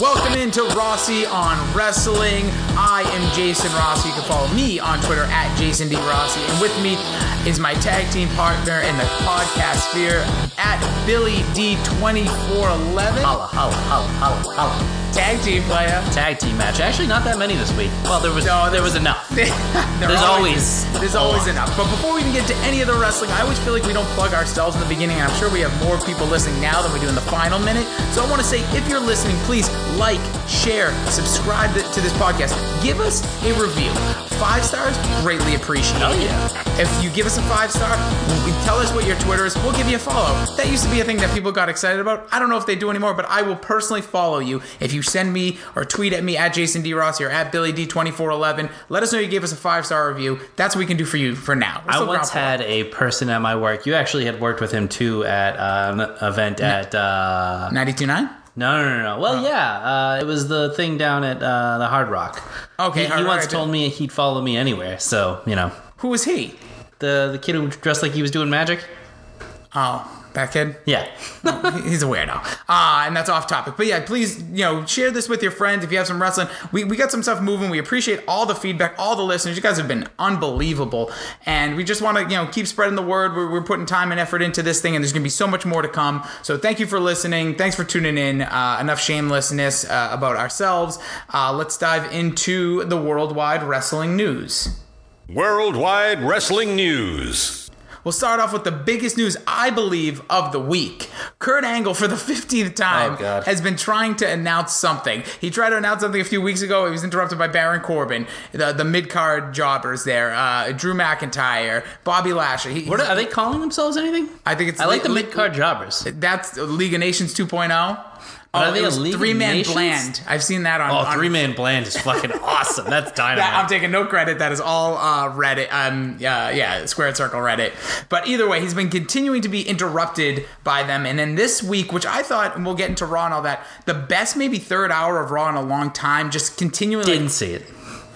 Welcome into Rossi on Wrestling. I am Jason Rossi. You can follow me on Twitter at Jason D. Rossi. And with me is my tag team partner in the podcast sphere at Billy D2411. Holla, holla, holla, holla, holla. Tag team player. Tag team match. Actually, not that many this week. Well, there was No, there was enough. There There's are always there's always enough. But before we even get to any of the wrestling, I always feel like we don't plug ourselves in the beginning, and I'm sure we have more people listening now than we do in the final minute. So I want to say, if you're listening, please like, share, subscribe to this podcast. Give us a review. Five stars, greatly appreciated. Oh, yeah. If you give us a five star, tell us what your Twitter is. We'll give you a follow. That used to be a thing that people got excited about. I don't know if they do anymore, but I will personally follow you if you send me or tweet at me at Jason D Rossi or at Billy D2411. Let us know you gave us a five star review. That's what we can do for you for now. I once had a person at my work. You actually had worked with him too at an event at. Uh, floor. 92.9? No, no, no, no. Well, yeah, uh, it was the thing down at uh, the Hard Rock. Okay, he, Hard he Rock, once told me he'd follow me anywhere. So you know, Who was he? the the kid who dressed like he was doing magic. Oh, that kid? Yeah, He's a weirdo. Ah, and that's off topic. But yeah, please, you know, share this with your friends if you have some wrestling. We, we got some stuff moving. We appreciate all the feedback, all the listeners. You guys have been unbelievable. And we just want to, you know, keep spreading the word. We're, we're putting time and effort into this thing, and there's going to be so much more to come. So thank you for listening. Thanks for tuning in. Uh, enough shamelessness uh, about ourselves. Uh, let's dive into the worldwide wrestling news. Worldwide Wrestling News. We'll start off with the biggest news, I believe, of the week. Kurt Angle, for the 15th time, Oh, has been trying to announce something. He tried to announce something a few weeks ago. He was interrupted by Baron Corbin, the, the mid card jobbers there, uh, Drew McIntyre, Bobby Lashley. He, what are, are they calling themselves anything? I think it's I like the mid card jobbers. That's League of Nations 2.0. Oh, they it was three man Nations? bland. I've seen that on. Oh, on- three man bland is fucking awesome. That's dynamite. That, I'm taking no credit. That is all uh, Reddit. Um, yeah, yeah, Squared Circle Reddit. But either way, he's been continuing to be interrupted by them. And then this week, which I thought, and we'll get into Raw and all that, the best maybe third hour of Raw in a long time, just continuing. Didn't see it.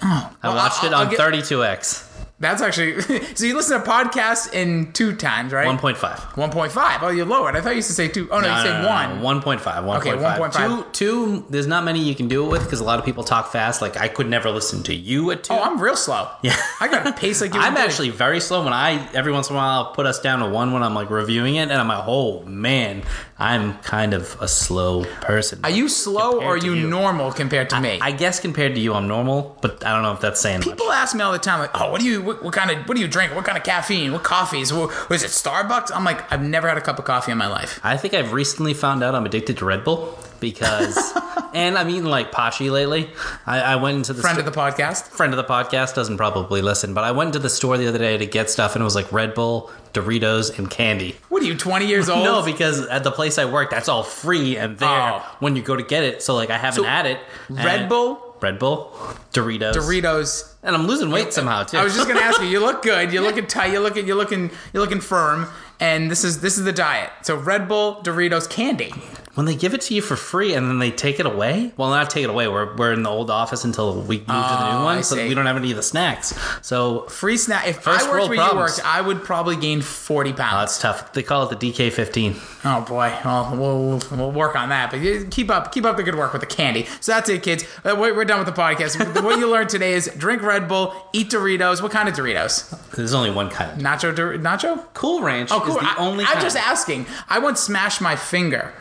oh, I watched it on 32x. That's actually. so you listen to podcasts in two times, right? 1.5. 1.5. Oh, you lowered. I thought you used to say two. Oh, no, you said one. 1.5. 1.5. Okay, 1.5. Two, two, there's not many you can do it with because a lot of people talk fast. Like, I could never listen to you at two. Oh, I'm real slow. Yeah. I got to pace like you. I'm actually very slow when I, every once in a while, I'll put us down to one when I'm like reviewing it, and I'm like, oh man, I'm kind of a slow person. Are you slow or are you, you. normal compared to me? I guess compared to you, I'm normal, but I don't know if that's saying much. People ask me all the time, like, "Oh, what do you, what, what kind of, what do you drink? What kind of caffeine? What coffees? What, what is it Starbucks?" I'm like, I've never had a cup of coffee in my life. I think I've recently found out I'm addicted to Red Bull because, and I'm eating like Pachi lately. I, I went into the Friend sto- of the podcast. friend of the podcast doesn't probably listen, but I went into the store the other day to get stuff, and it was like Red Bull, Doritos, and candy. What are you, 20 years old? No, because at the place I work, that's all free and there Oh. when you go to get it. So like I haven't So, had it. Red Bull, Red Bull, Doritos, Doritos. and I'm losing weight somehow too. I was just gonna ask you. You look good. You're looking tight. You're looking. You're looking. You're looking firm. And this is this is the diet. So Red Bull, Doritos, candy. When they give it to you for free and then they take it away. Well, not take it away. We're we're in the old office until we move to the Oh, new one, I so we don't have any of the snacks. So Free snack. If First I worked where problems. you worked, I would probably gain 40 uh, pounds. that's tough. They call it the DK15. Oh boy, well we'll, we'll, we'll work on that. But keep up, keep up the good work with the candy. So that's it, kids. Uh, we're, done with the podcast. what you learned today is drink Red Bull, eat Doritos. What kind of Doritos? There's only one kind. Nacho, Dor- nacho? Cool Ranch Oh, cool. is the I, only. I'm kind. just asking. I once smashed my finger.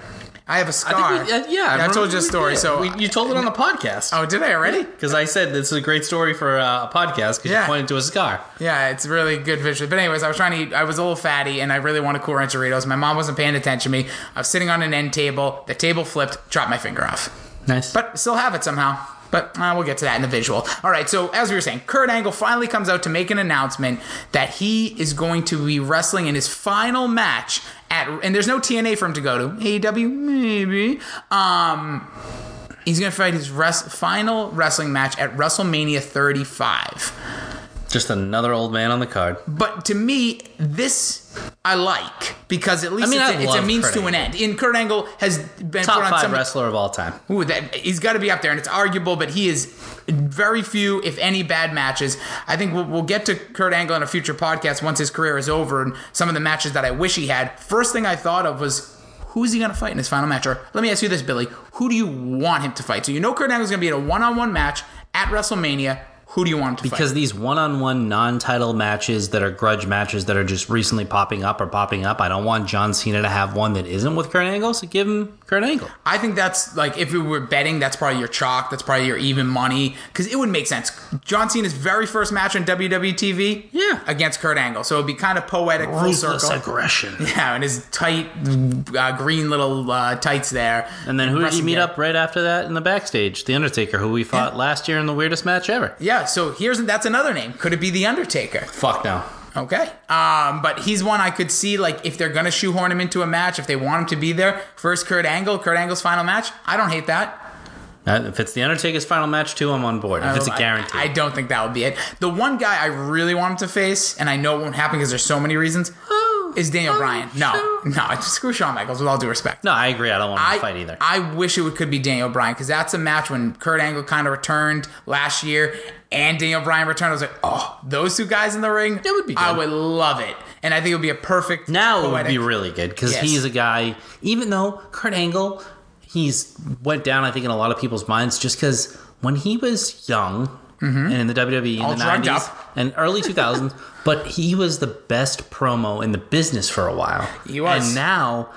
I have a scar. think we, uh, yeah, I, remember told you a story. So we, you told it on the podcast. oh, did I already? Because I said this is a great story for uh, a podcast because Yeah. you pointed to a scar. Yeah, it's really good visually. But anyways, I was trying to eat. I was a little fatty, and I really wanted Cool Ranch Doritos. My mom wasn't paying attention to me. I was sitting on an end table. The table flipped, chopped my finger off. Nice. but still have it somehow. But uh, we'll get to that in the visual. All right, so as we were saying, Kurt Angle finally comes out to make an announcement that he is going to be wrestling in his final match at, and there's no TNA for him to go to. AEW, maybe. Um, he's going to fight his res- final wrestling match at WrestleMania 35. Just another old man on the card. But to me, this I like because at least I mean, it's, a, it's a means Kurt to an end. And Kurt Angle has been Top five some wrestler of all time. Ooh, that he's got to be up there, and it's arguable, but he is very few, if any, bad matches. I think we'll, we'll get to Kurt Angle in a future podcast once his career is over, and some of the matches that I wish he had. First thing I thought of was Who is he going to fight in his final match? Or let me ask you this, Billy. Who do you want him to fight? So you know Kurt Angle's going to be in a one-on-one match at WrestleMania. Who do you want him to Because fight? these one-on-one non-title matches that are grudge matches that are just recently popping up or popping up, I don't want John Cena to have one that isn't with Kurt Angle. So give him Kurt Angle. I think that's like if we were betting, that's probably your chalk. That's probably your even money because it would make sense. John Cena's very first match on WWE TV, Yeah. against Kurt Angle, so it'd be kind of poetic, full Ruthless circle. aggression. Yeah, and his tight uh, green little uh, tights there. And then who did he meet up right after that in the backstage? The Undertaker, who we fought last year in the weirdest match ever. Yeah, so here's that's another name. Could it be the Undertaker? Fuck no. Okay. Um, but he's one I could see like if they're gonna shoehorn him into a match, if they want him to be there, first Kurt Angle, Kurt Angle's final match. I don't hate that. Uh, If it's the Undertaker's final match too, I'm on board. If it's a guarantee. I, don't think that would be it. The one guy I really want him to face, and I know it won't happen because there's so many reasons, is Daniel oh, Bryan. No, no, screw Shawn Michaels. With all due respect. no, I agree. I don't want I, to fight either. I wish it could be Daniel Bryan because that's a match when Kurt Angle kind of returned last year and Daniel Bryan returned. I was like, oh, those two guys in the ring. It would be I would love it, and I think it would be a perfect. now it would be really good because Yes. he's a guy. Even though Kurt Angle, he's went down. I think in a lot of people's minds just because when he was young and in the WWE Mm-hmm. All in the 90s up. and early 2000s, but he was the best promo in the business for a while. He was. and now.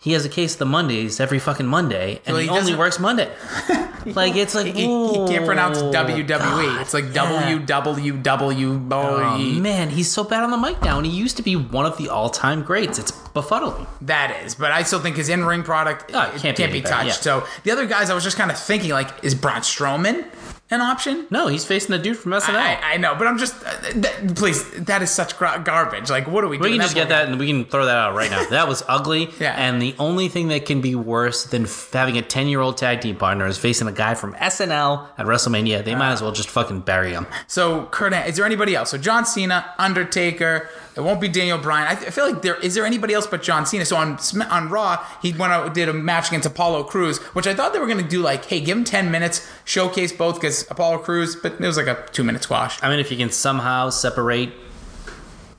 He has a case of the Mondays every fucking Monday, and Well, he, he only works Monday. like it's like He, he can't pronounce WWE. God, it's like yeah. WWW. Oh man, he's so bad on the mic now, and he used to be one of the all-time greats. It's befuddling. That is, but I still think his in-ring product Oh, can't, can't be be, touched. yeah. So the other guys, I was just kind of thinking, like, is Braun Strowman an option? No, he's facing the dude from SNL. I, I know, but I'm just uh, that, please. That is such gra- garbage. Like, what are we we can just get that, and we can throw that out right now. That was ugly. Yeah. And the only thing that can be worse than f- having a ten-year-old tag team partner is facing a guy from SNL at WrestleMania. They might as well just fucking bury him. So, Kurt, is there anybody else? So, John Cena, Undertaker. It won't be Daniel Bryan. I, I feel like there is there anybody else but John Cena. So on on Raw, he went out did a match against Apollo Crews, which I thought they were going to do like, hey, give him ten minutes, showcase both because Apollo Crews, but it was like a two minute squash. I mean, if you can somehow separate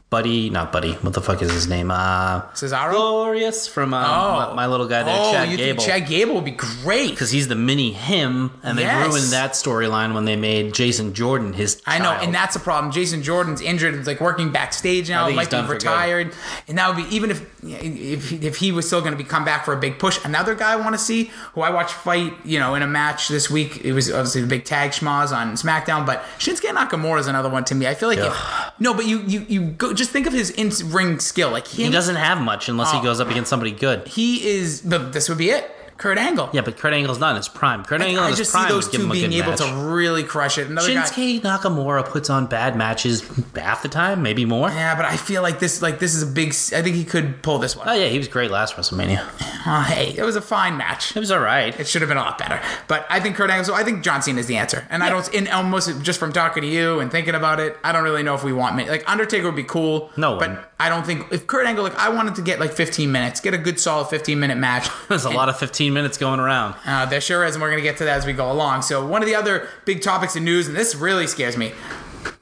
Buddy, not Buddy. What the fuck is his name? Uh, Cesaro. Glorious from um, my, my little guy there, oh, Chad you Gable. think Chad Gable would be great? because he's the mini him, and they Yes. ruined that storyline when they made Jason Jordan his. I know, and that's a problem. Jason Jordan's injured. He's like working backstage now. Might be done for good. retired, and that would be even if if if he was still going to be come back for a big push. Another guy I want to see who I watched fight, you know, in a match this week. It was obviously the big tag schmoz on SmackDown, but Shinsuke Nakamura is another one to me. I feel like if, no, but you you you go just think of his in ring skill. Like him, he doesn't have much unless Oh. he goes up against somebody good. he is. This would be it. Kurt Angle. Yeah, but Kurt Angle's not in his prime. Kurt Angle is in I just see those two being able match. to really crush it. Another guy. Shinsuke Nakamura puts on bad matches half the time, maybe more. Yeah, but I feel like this like this is a big. I think he could pull this one. Oh yeah, he was great last WrestleMania. Oh, hey, it was a fine match. It was all right. It should have been a lot better. But I think Kurt Angle. So I think John Cena is the answer. And I don't. In almost just from talking to you and thinking about it, I don't really know if we want like Undertaker would be cool. No but. I don't think if Kurt Angle like I wanted to get like 15 minutes, get a good solid 15 minute match. There's a lot of 15 minutes going around. Uh, there sure is, and we're gonna get to that as we go along. So one of the other big topics in news, and this really scares me,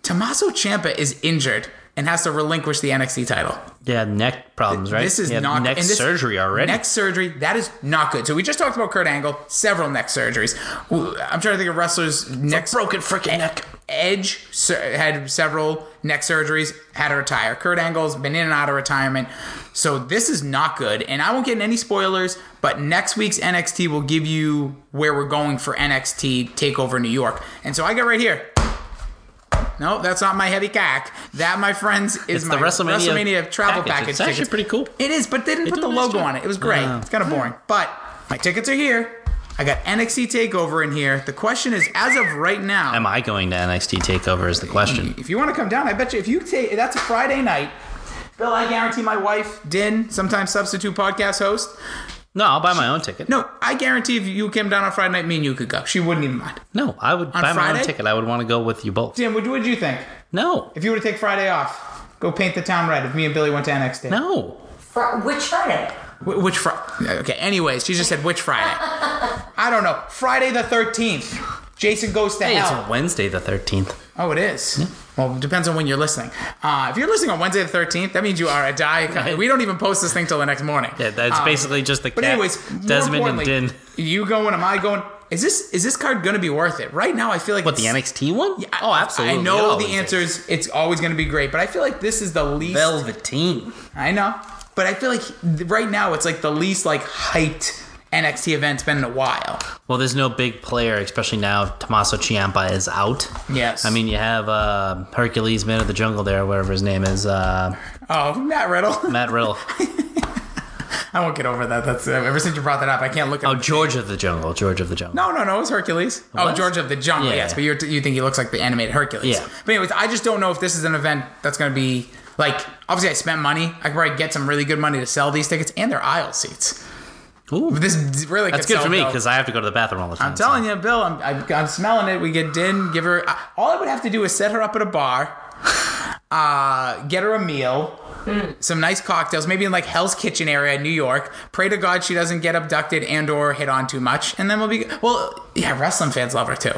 Tommaso Ciampa is injured and has to relinquish the NXT title. Yeah, neck problems, right? This is not neck this- surgery already. Neck surgery that is not good. So we just talked about Kurt Angle, several neck surgeries. I'm trying to think of wrestlers' neck broken freaking neck. Edge had several neck surgeries, had to retire. Kurt Angle's been in and out of retirement. So this is not good. And I won't get in any spoilers, but next week's NXT will give you where we're going for NXT TakeOver New York. And so I got right here. No, that's not my heavy cack. That, my friends, is It's my WrestleMania WrestleMania travel package. package. It's actually tickets. pretty cool. It is, but they didn't put the logo on it. It was great. It's kind of boring. But my tickets are here. I got NXT Takeover in here. The question is, as of right now, Am I going to NXT Takeover? Is the question. if you want to come down, I bet you if you take that's a Friday night. Bill, I guarantee my wife, Din, sometimes substitute podcast host. No, I'll buy my own ticket. No, I guarantee if you came down on Friday night, me and you could go. She wouldn't even mind. No, I would buy my own ticket. I would want to go with you both. Tim, what would you think No, if you were to take Friday off? Go paint the town red. If me and Billy went to NXT. no. Fr- which Friday? Wh- Which Friday? Okay. Anyways, she just said which Friday. I don't know. Friday the thirteenth. Jason goes to Hey, hell. it's Wednesday the 13th. Oh, it is. Well, it depends on when you're listening. Uh, if you're listening on Wednesday the 13th, that means you are a die. We don't even post this thing till the next morning. Yeah, that's Um, basically just the But cat, anyways, Desmond and Din. you going? Am I going? Is this is this card going to be worth it? Right now, I feel like What the it's- NXT one? I- oh, absolutely. I know always the is. answers. It's always going to be great, but I feel like this is the least. Velveteen. I know, but I feel like right now it's like the least like hyped NXT event's been in a while. Well, there's no big player, especially now. Tommaso Ciampa is out. Yes. I mean, you have uh, Hercules, Man of the Jungle, there, whatever his name is, uh, Oh, Matt Riddle. Matt Riddle. I won't get over that. That's uh, ever since you brought that up, I can't look at. Oh, George of the Jungle. George of the Jungle. No, no, no, it's Hercules. Oh, What? George of the Jungle, Yeah. yes. But you're, you think he looks like the animated Hercules. Yeah. But anyways, I just don't know if this is an event that's going to be like. Obviously, I spent money. I could probably get some really good money to sell these tickets and their aisle seats. Ooh, this really that's good for me because I have to go to the bathroom all the time. I'm telling you, Bill, I'm, I'm, I'm smelling it. We get Din, give her. All I would have to do is set her up at a bar, uh, get her a meal, some nice cocktails, maybe in like Hell's Kitchen area in New York. Pray to God she doesn't get abducted and or hit on too much, and then we'll be. Well, yeah, wrestling fans love her too.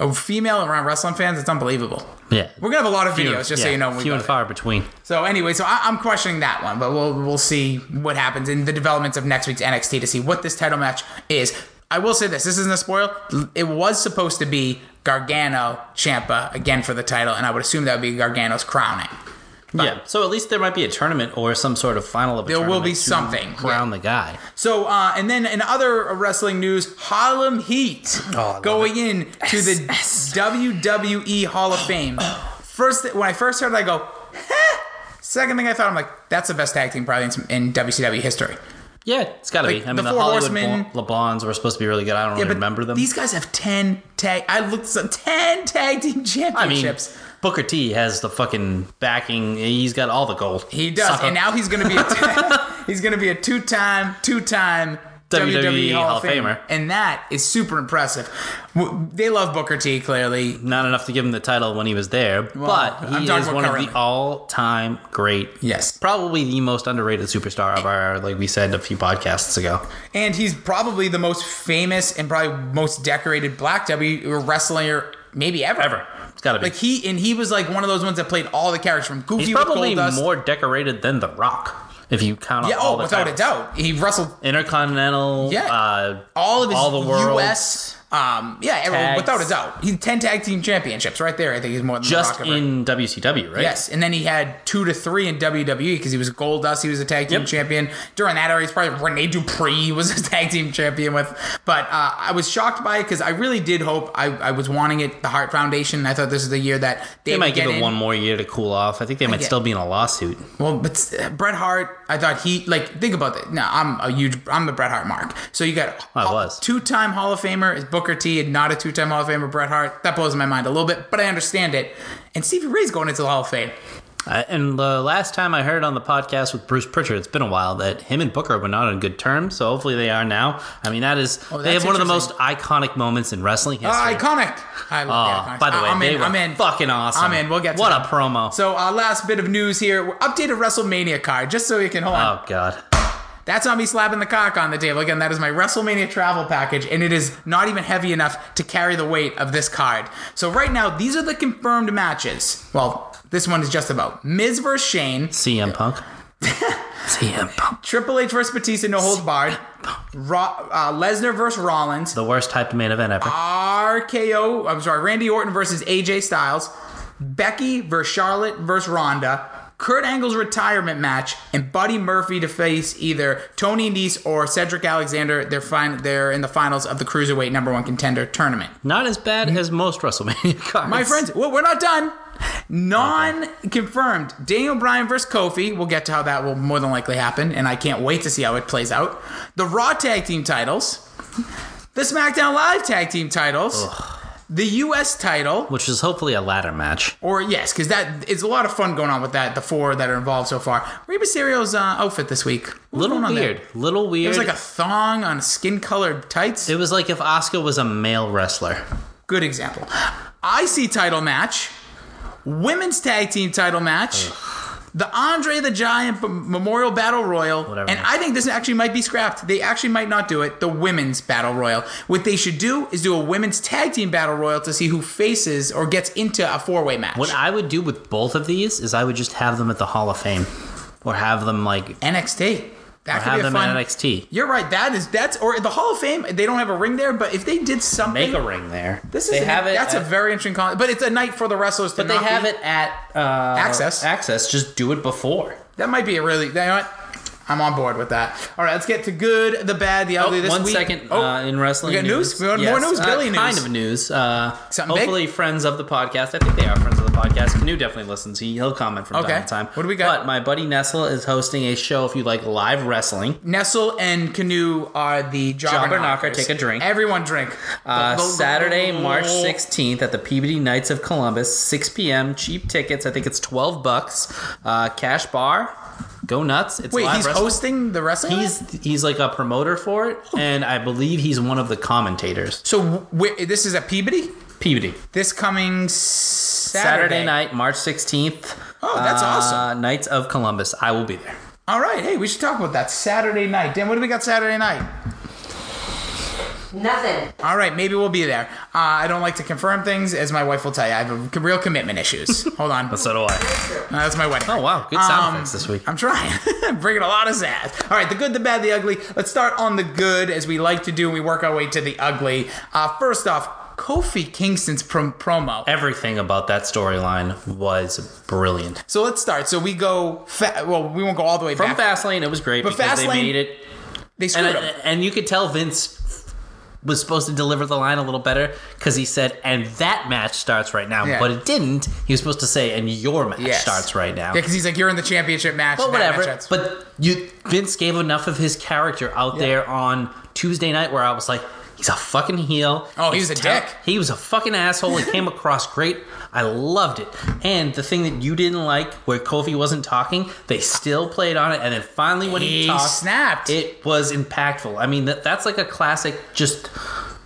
A female around wrestling fans, it's unbelievable. Yeah. We're gonna have a lot of Few- videos, just so you know. Few and far between. So anyway, so I, I'm questioning that one, but we'll we'll see what happens in the developments of next week's NXT to see what this title match is. I will say this: this isn't a spoil. It was supposed to be Gargano Ciampa again for the title, and I would assume that would be Gargano's crowning. But- yeah. So at least there might be a tournament or some sort of final of a There will tournament be to something, Crown the guy. So, uh, and then in other wrestling news, Harlem Heat Oh, going in to the WWE Hall of Fame. First, when I first heard it, I go. Second thing I thought, I'm like, that's the best tag team probably in, in WCW history. Yeah, it's got to Like, be. I the mean, the, Four Hollywood Horsemen- LeBrons were supposed to be really good. I don't really remember them. These guys have ten tag. I looked at ten tag team I mean, championships. Booker T has the fucking backing. He's got all the gold. he does, Sucker. and now he's going to be a he's going to be a two time, two time. WWE, Hall, of Famer. Famer. and that is super impressive. They love Booker T. Clearly, not enough to give him the title when he was there, but I'm he is one of the all-time great. Yes. probably the most underrated superstar of our, like we said a few podcasts ago. and he's probably the most famous and probably most decorated Black W wrestler maybe ever. Ever, it's got to be. Like he and he was like one of those ones that played all the characters from Goofy He's probably more decorated than The Rock, if you count yeah, on all oh, without a doubt, he wrestled Intercontinental. Yeah. uh, all of his all the worlds. U.S. Um, yeah, Tags. without a doubt, he ten tag team championships right there. I think he's more than The just in WCW, right? Yes, and then he had two to three in WWE because he was Gold Dust. He was a tag team Yep. champion during that era. He's probably Rene Dupree was a tag team champion with. But uh, I was shocked by it because I really did hope. I, I was wanting it. The Hart Foundation. I thought this is the year that they, They might give it in. one more year to cool off. I think they might still be in a lawsuit. Well, but uh, Bret Hart, I thought he like think about it. No, I'm a huge. I'm a Bret Hart mark. So you got I was. two-time Hall of Famer is Booker T, and not a two-time Hall of Famer Bret Hart. That blows my mind a little bit, but I understand it. And Stevie Ray's going into the Hall of Fame. Uh, and the last time I heard on the podcast with Bruce Pritchard, it's been a while that him and Booker were not on good terms. So hopefully they are now. I mean, that is they Oh, that's have one of the most iconic moments in wrestling history. Uh, iconic. I love Oh, the iconics. by the way, I'm they in. were I'm in. fucking awesome. I'm in. We'll get to what them. a promo. So, uh, last bit of news here. Updated WrestleMania card, just so you can hold on. oh god, That's on me slapping the cock on the table. Again, that is my WrestleMania travel package, and it is not even heavy enough to carry the weight of this card. So right now, these are the confirmed matches. Well, this one is just about Miz versus Shane, CM Punk. CM Punk, Triple H versus Batista, no holds barred, Ra- uh, Lesnar versus Rollins, the worst type of main event ever. RKO. I'm sorry, Randy Orton versus AJ Styles, Becky versus Charlotte versus Ronda. Kurt Angle's retirement match and Buddy Murphy to face either Tony Nese or Cedric Alexander. They're fine. They're in the finals of the cruiserweight number one contender tournament. Not as bad as most WrestleMania cards. My friends, well, we're not done. Non-confirmed. Daniel Bryan versus Kofi. We'll get to how that will more than likely happen, and I can't wait to see how it plays out. The Raw Tag Team titles, the SmackDown Live Tag Team titles, the U.S. title, which is hopefully a ladder match. or yes, because that is a lot of fun going on with that. The four that are involved so far. Rey Mysterio's uh, outfit this week, Little going on there? weird. Little weird. It was like a thong on skin-colored tights. It was like if Oscar was a male wrestler. Good example. I see title match, women's tag team title match, the Andre the Giant Memorial Battle Royal, Whatever. and I think this actually might be scrapped. They actually might not do it. The Women's Battle Royal. What they should do is do a Women's Tag Team Battle Royal to see who faces or gets into a four way match. What I would do with both of these is I would just have them at the Hall of Fame, or have them like NXT. That could have be a them fun. NXT. You're right. That is that's or the Hall of Fame. They don't have a ring there, but if they did something, Make a ring there. This is they have it. That's a at- very interesting con. But it's a night for the wrestlers to. But they not have be- it at uh, Axxess. Axxess. Just do it before. That might be a really. You know what? I'm on board with that. All right, let's get to good, the bad, the ugly. Oh, this one week. second. Oh, uh, in wrestling we got news? We want more news? Uh, Billy news. Kind of news. Uh, Something big? hopefully, friends of the podcast. I think they are friends of the podcast. Canoe definitely listens. He, he'll comment from Okay. time to time. What do we got? But my buddy Nestle is hosting a show if you like live wrestling. Nestle and Canoe are the jobber, Jobber knocker, take a drink. Everyone drink. Uh, Saturday, March 16th at the Peabody Knights of Columbus, 6 p.m. Cheap tickets. I think it's 12 bucks. Uh, cash bar. Go nuts. It's Wait, live he's wrestling. Hosting the wrestling. He's he's like a promoter for it, and I believe he's one of the commentators. so wh- this is at Peabody. Peabody. This coming Saturday, Saturday, night, March 16th. Oh, that's uh, awesome. Knights of Columbus. I will be there. All right, hey, we should talk about that Saturday night. Dan, what do we got Saturday night? Nothing. All right, maybe we'll be there. Uh, I don't like to confirm things, as my wife will tell you. I have a, real commitment issues. Hold on. So do I. Uh, that's my wedding. Oh, wow. Good sound Um, effects this week. I'm trying. I'm bringing a lot of sass. All right, the good, the bad, the ugly. Let's start on the good, as we like to do, and we work our way to the ugly. Uh, first off, Kofi Kingston's prom- promo. Everything about that storyline was brilliant. So let's start. So we go. Fa- well, we won't go all the way From back. Fastlane, it was great But because Fastlane- they made it. they screwed And, him. and you could tell Vince was supposed to deliver the line a little better because he said, and that match starts right now. Yeah. But it didn't. He was supposed to say, and your match Yes. starts right now. Yeah, because he's like, you're in the championship match. But that match whatever. But you Vince gave enough of his character out there on Tuesday night where I was like, he's a fucking heel. Oh, he He's was a dick. He was a fucking asshole. He came across great. I loved it. And the thing that you didn't like, where Kofi wasn't talking, they still played on it. And then finally, when he, He talked, snapped. It was impactful. I mean, that that's like a classic. Just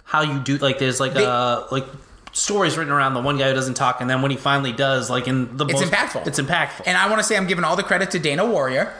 how you do. Like, there's like They- uh, a like. Stories written around the one guy who doesn't talk, and then when he finally does, like in the It's most, impactful. It's impactful. and I want to say I'm giving all the credit to Dana Warrior.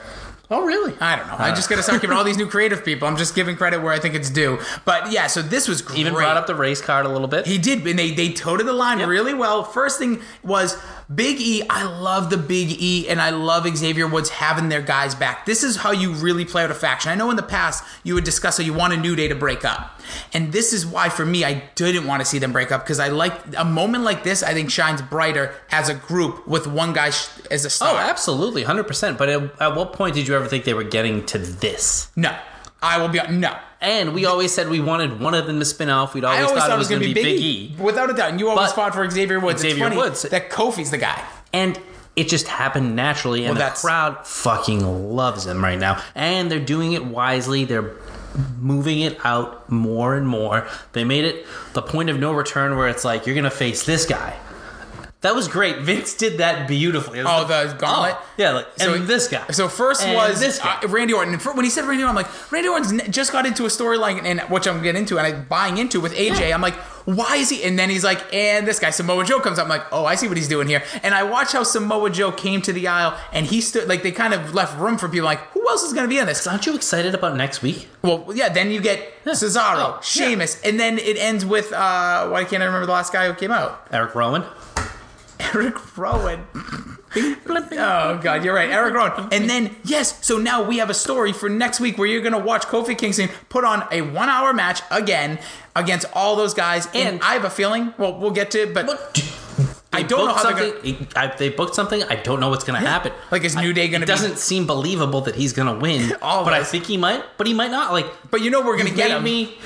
Oh, really? I don't know. I'm just gonna start giving all these new creative people. I'm just giving credit where I think it's due. But yeah, so this was great. Even brought up the race card a little bit. He did, and they they toted the line Yep. really well. First thing was Big E. I love the Big E, and I love Xavier Woods having their guys back. This is how you really play out a faction. I know in the past you would discuss how you want a New Day to break up, and this is why for me I didn't want to see them break up because I like a moment like this. I think shines brighter as a group with one guy sh- as a star. Oh, absolutely, hundred percent. But at, at what point did you ever think they were getting to this? no, I will be no. And we always said we wanted one of them to spin off. We'd always, always thought, it was going to be Big E. E. without a doubt. And you always But- fought for Xavier Woods. Xavier Woods. that Kofi's the guy. And it just happened naturally, and Well, the that's- crowd fucking loves him right now. And they're doing it wisely. They're moving it out more and more. They made it the point of no return where it's like you're going to face this guy. That was great. Vince did that beautifully. Oh, like, the gauntlet? oh, yeah, like and this guy. So first And was this guy. uh, Randy Orton. When he said Randy Orton, I'm like, Randy Orton's n- just got into a storyline, and which I'm getting into, and I'm buying into with AJ. I'm like, why is he? And then he's like, and this guy Samoa Joe comes up. I'm like, oh, I see what he's doing here. And I watch how Samoa Joe came to the aisle, and he stood like they kind of left room for people. Like, who else is going to be in this? Aren't you excited about next week? Well, yeah. Then you get Cesaro, Oh, yeah. Sheamus, and then it ends with uh, why can't I remember the last guy who came out? Eric Rowan. Eric Rowan. Oh god, you're right, Eric Rowan. And then yes, so now we have a story for next week where you're gonna watch Kofi Kingston put on a one-hour match again against all those guys. And, And- I have a feeling. Well, we'll get to it, but I They don't know booked how they're something. I, they booked something. I don't know what's going to happen. Like, is New Day gonna It doesn't seem believable that he's going to win. All of but I think he might. But he might not. Like, But you know we're gonna get made him. me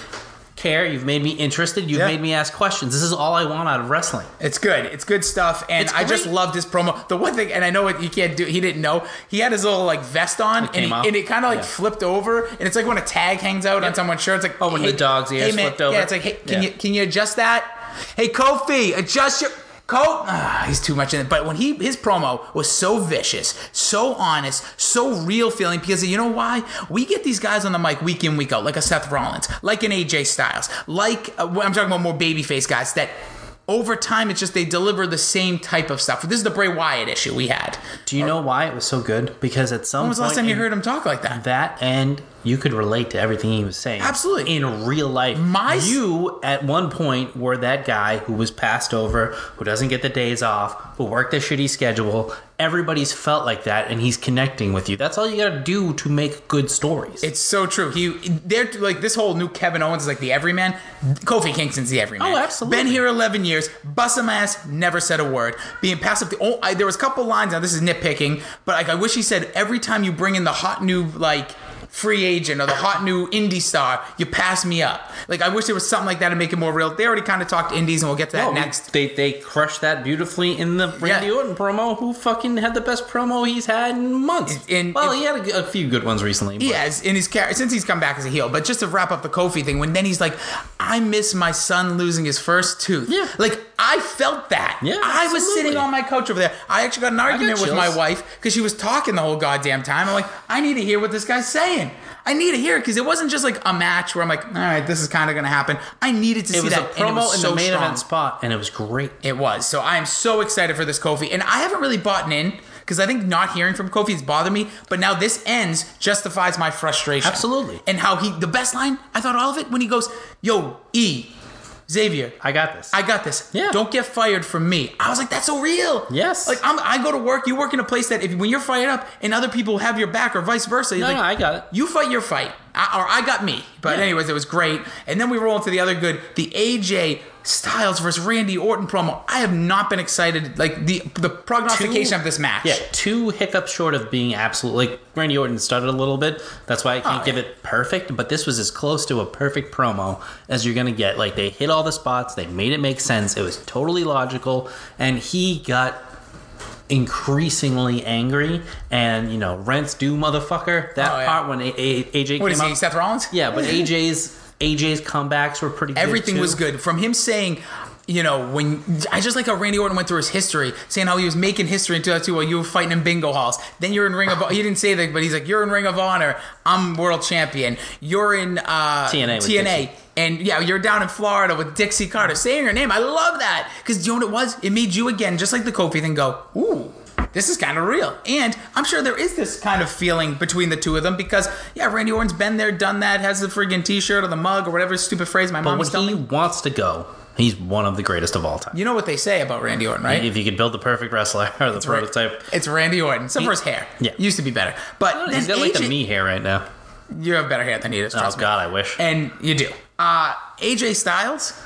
care. You've made me interested. You've Yeah. made me ask questions. This is all I want out of wrestling. It's good. It's good stuff, and I just great. loved his promo. The one thing, and I know it, you can't do. He didn't know. He had his little like vest on, and, he, and it kind of like Yeah. flipped over, and it's like when a tag hangs out on someone's shirt. It's like Oh, when the dog's ears man, flipped over? Yeah, it's like, hey, can Yeah. you can you adjust that? Hey, Kofi, adjust your. Coat. Ah, he's too much in it. But when he his promo was so vicious, so honest, so real feeling because you know why? We get these guys on the mic week in week out, like a Seth Rollins, like an AJ Styles, like uh, I'm talking about more babyface guys that over time, it's just they deliver the same type of stuff. This is the Bray Wyatt issue we had. Do you know why it was so good? Because at some When was the last time you heard him talk like that? that and you could relate to everything he was saying. Absolutely. In real life. My- you at one point were that guy who was passed over, who doesn't get the days off, who worked a shitty schedule. Everybody's felt like that and he's connecting with you. That's all you gotta do to make good stories. It's so true. He, they're like this whole new Kevin Owens is like the everyman. Kofi Kingston's the everyman. Oh, absolutely. Been here eleven years, bust my ass, never said a word. Being passive. The oh, I, there was a couple lines. Now this is nitpicking, but like I wish he said every time you bring in the hot new like free agent or the hot new indie star, you pass me up. Like I wish there was something like that to make it more real. They already kind of talked indies, and we'll get to that Oh, next. They they crushed that beautifully in the Randy Yeah. Orton promo. Who fucking had the best promo he's had in months? In- well, he had a few good ones recently. but- He has in his since he's come back as a heel. But just to wrap up the Kofi thing, when then he's like, "I miss my son losing his first tooth." Yeah. like I felt that. Yeah, I was sitting on my couch over there. I actually got an argument with my wife because she was talking the whole goddamn time. I'm like, I need to hear what this guy's saying. I need to hear it because it wasn't just like a match where I'm like, all right, this is kind of going to happen. I needed to It see was a that. and promo was in so the main strong. event spot, and it was great. It was. So I am so excited for this Kofi. And I haven't really bought in because I think not hearing from Kofi has bothered me. But now this ends justifies my frustration. Absolutely. And how he, the best line, I thought all of it when he goes, Yo, E, Xavier, I got this. I got this. Yeah. Don't get fired from me. I was like, that's so real. Yes. Like I'm, I go to work. You work in a place that if when you're fired up and other people have your back or vice versa, no, like, no, I got it. you fight your fight, I, or I got me. But Yeah. anyways, it was great. And then we roll into the other good, the AJ Styles versus Randy Orton promo. I have not been excited. Like the the prognostication Two- of this match. Yeah, two hiccups short of being absolute. Like Randy Orton started a little bit. That's why I can't Oh, give yeah. it perfect. But this was as close to a perfect promo as you're gonna get. Like they hit all the spots. They made it make sense. It was totally logical, and he got increasingly angry. And you know, rents due, motherfucker. That Oh, yeah. part when a- A- AJ What came is he? up. Seth Rollins? Yeah, but AJ's AJ's comebacks were pretty. good, Everything was good. From him saying, you know, when I just like how Randy Orton went through his history, saying how he was making history in 2002 while you were fighting in bingo halls. Then you're in Ring of He didn't say that, but he's like, you're in Ring of Honor. I'm world champion. You're in uh, TNA TNA. And yeah, you're down in Florida with Dixie Carter. Saying her name, I love that. Because you know what it was? It made you again, just like the Kofi thing, go, ooh, this is kind of real. And I'm sure there is this kind of feeling between the two of them because, yeah, Randy Orton's been there, done that, has the friggin' t shirt or the mug or whatever stupid phrase my But mom was telling he me. wants to go, he's one of the greatest of all time. You know what they say about Randy Orton, right? If you could build the perfect wrestler or the Right. prototype, It's Randy Orton. Except for his hair. Yeah. Used to be better. But then he's got like the me hair right now. You have better hair than he does. Oh Trust me. God, I wish. And you do. Uh, AJ Styles,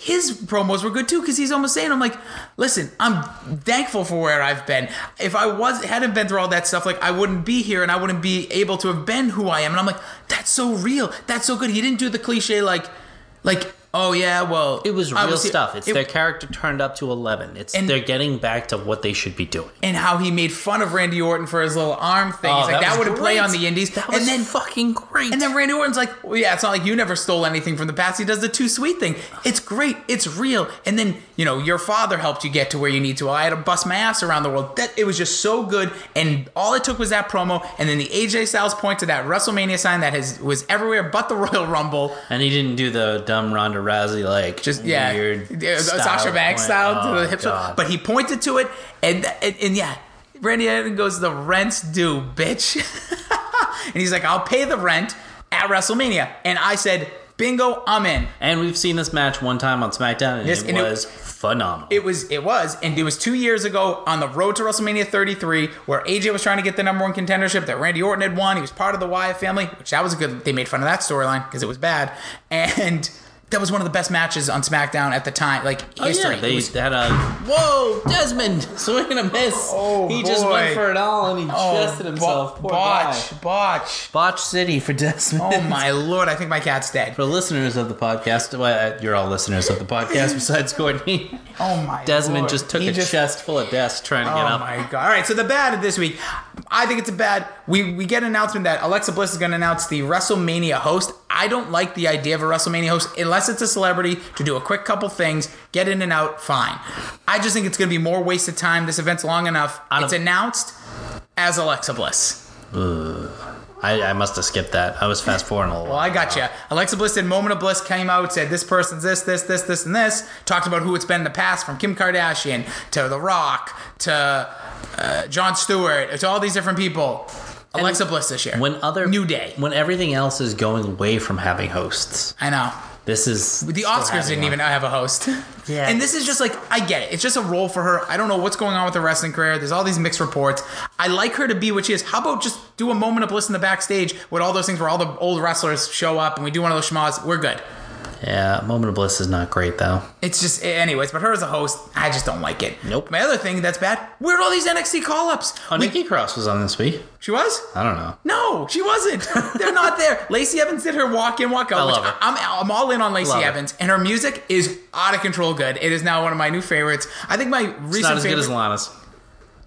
his promos were good too because he's almost saying, "I'm like, listen, I'm thankful for where I've been. If I was hadn't been through all that stuff, like I wouldn't be here and I wouldn't be able to have been who I am." And I'm like, "That's so real. That's so good." He didn't do the cliche like, like, "Oh yeah, well, It was real here." stuff. It's It- their character turned up to eleven. It's And- they're getting back to what they should be doing. and how he made fun of Randy Orton for his little arm thing. Oh, He's like, that, was wouldn't play on the Indies. That was and then fucking great. And then Randy Orton's like, well, yeah, it's not like you never stole anything from the past. He does the too sweet thing. It's great. It's real. And then, you know, your father helped you get to where you need to. I had to bust my ass around the world. That it was just so good. And all it took was that promo. And then the AJ Styles point to that WrestleMania sign that has was everywhere but the Royal Rumble. And he didn't do the dumb Ronda Rousey like Just yeah, weird Yeah, Sasha Banks style to Oh, the hips. But he pointed to it, and and, and yeah, Randy Orton goes, "The rent's due, bitch," and he's like, "I'll pay the rent at WrestleMania," and I said, "Bingo, I'm in." and we've seen this match one time on SmackDown, and Yes, it and it- was phenomenal. It was, it was, and it was two years ago on the road to WrestleMania 33, where AJ was trying to get the number one contendership that Randy Orton had won. He was part of the Wyatt family, which that was a good. They made fun of that storyline because it was bad, and that was one of the best matches on SmackDown at the time, like Oh, history. yeah, It they was- had a whoa Desmond swinging a miss. Oh, he just went for it all and he Oh, chested himself. bo- Poor botch, guy. botch. Botch City for Desmond. Oh my lord! I think my cat's dead. For listeners of the podcast, well, uh, you're all listeners of the podcast besides Courtney. Oh my. Desmond lord. just took He a just- chest full of desk trying to get up. Oh my god! All right, so the bad this week, I think it's a bad. We we get an announcement that Alexa Bliss is going to announce the WrestleMania host. I don't like the idea of a WrestleMania host unless it's a celebrity to do a quick couple things, get in and out. Fine. I just think it's going to be more wasted time. This event's long enough. It's announced as Alexa Bliss. I, I must have skipped that. I was fast forwarding a little. Well, I got you. Alexa Bliss did Moment of Bliss, came out, said this person's this, this, this, this, and this. Talked about who it's been in the past, from Kim Kardashian to The Rock to uh, John Stewart to all these different people. Alexa Bliss this year. when other New Day. when everything else is going away from having hosts, I know. this is The Oscars didn't one. even have a host. Yeah. And this is just like, I get it. It's just a role for her. I don't know what's going on with her wrestling career. There's all these mixed reports. I like her to be what she is. How about just do a moment of bliss in the backstage with all those things where all the old wrestlers show up and we do one of those schmas? We're good. Yeah, moment of bliss is not great though. It's just, anyways, but her as a host, I just don't like it. Nope. My other thing that's bad, where are all these NXT call ups? Oh, Nikki Cross was on this week. She was? I don't know. No, she wasn't. They're not there. Lacey Evans did her walk in, walk out. I love her. I'm, I'm all in on Lacey Love. Evans, and her music is out of control good. It is now one of my new favorites. I think my recent It's not as favorite. good as Lana's.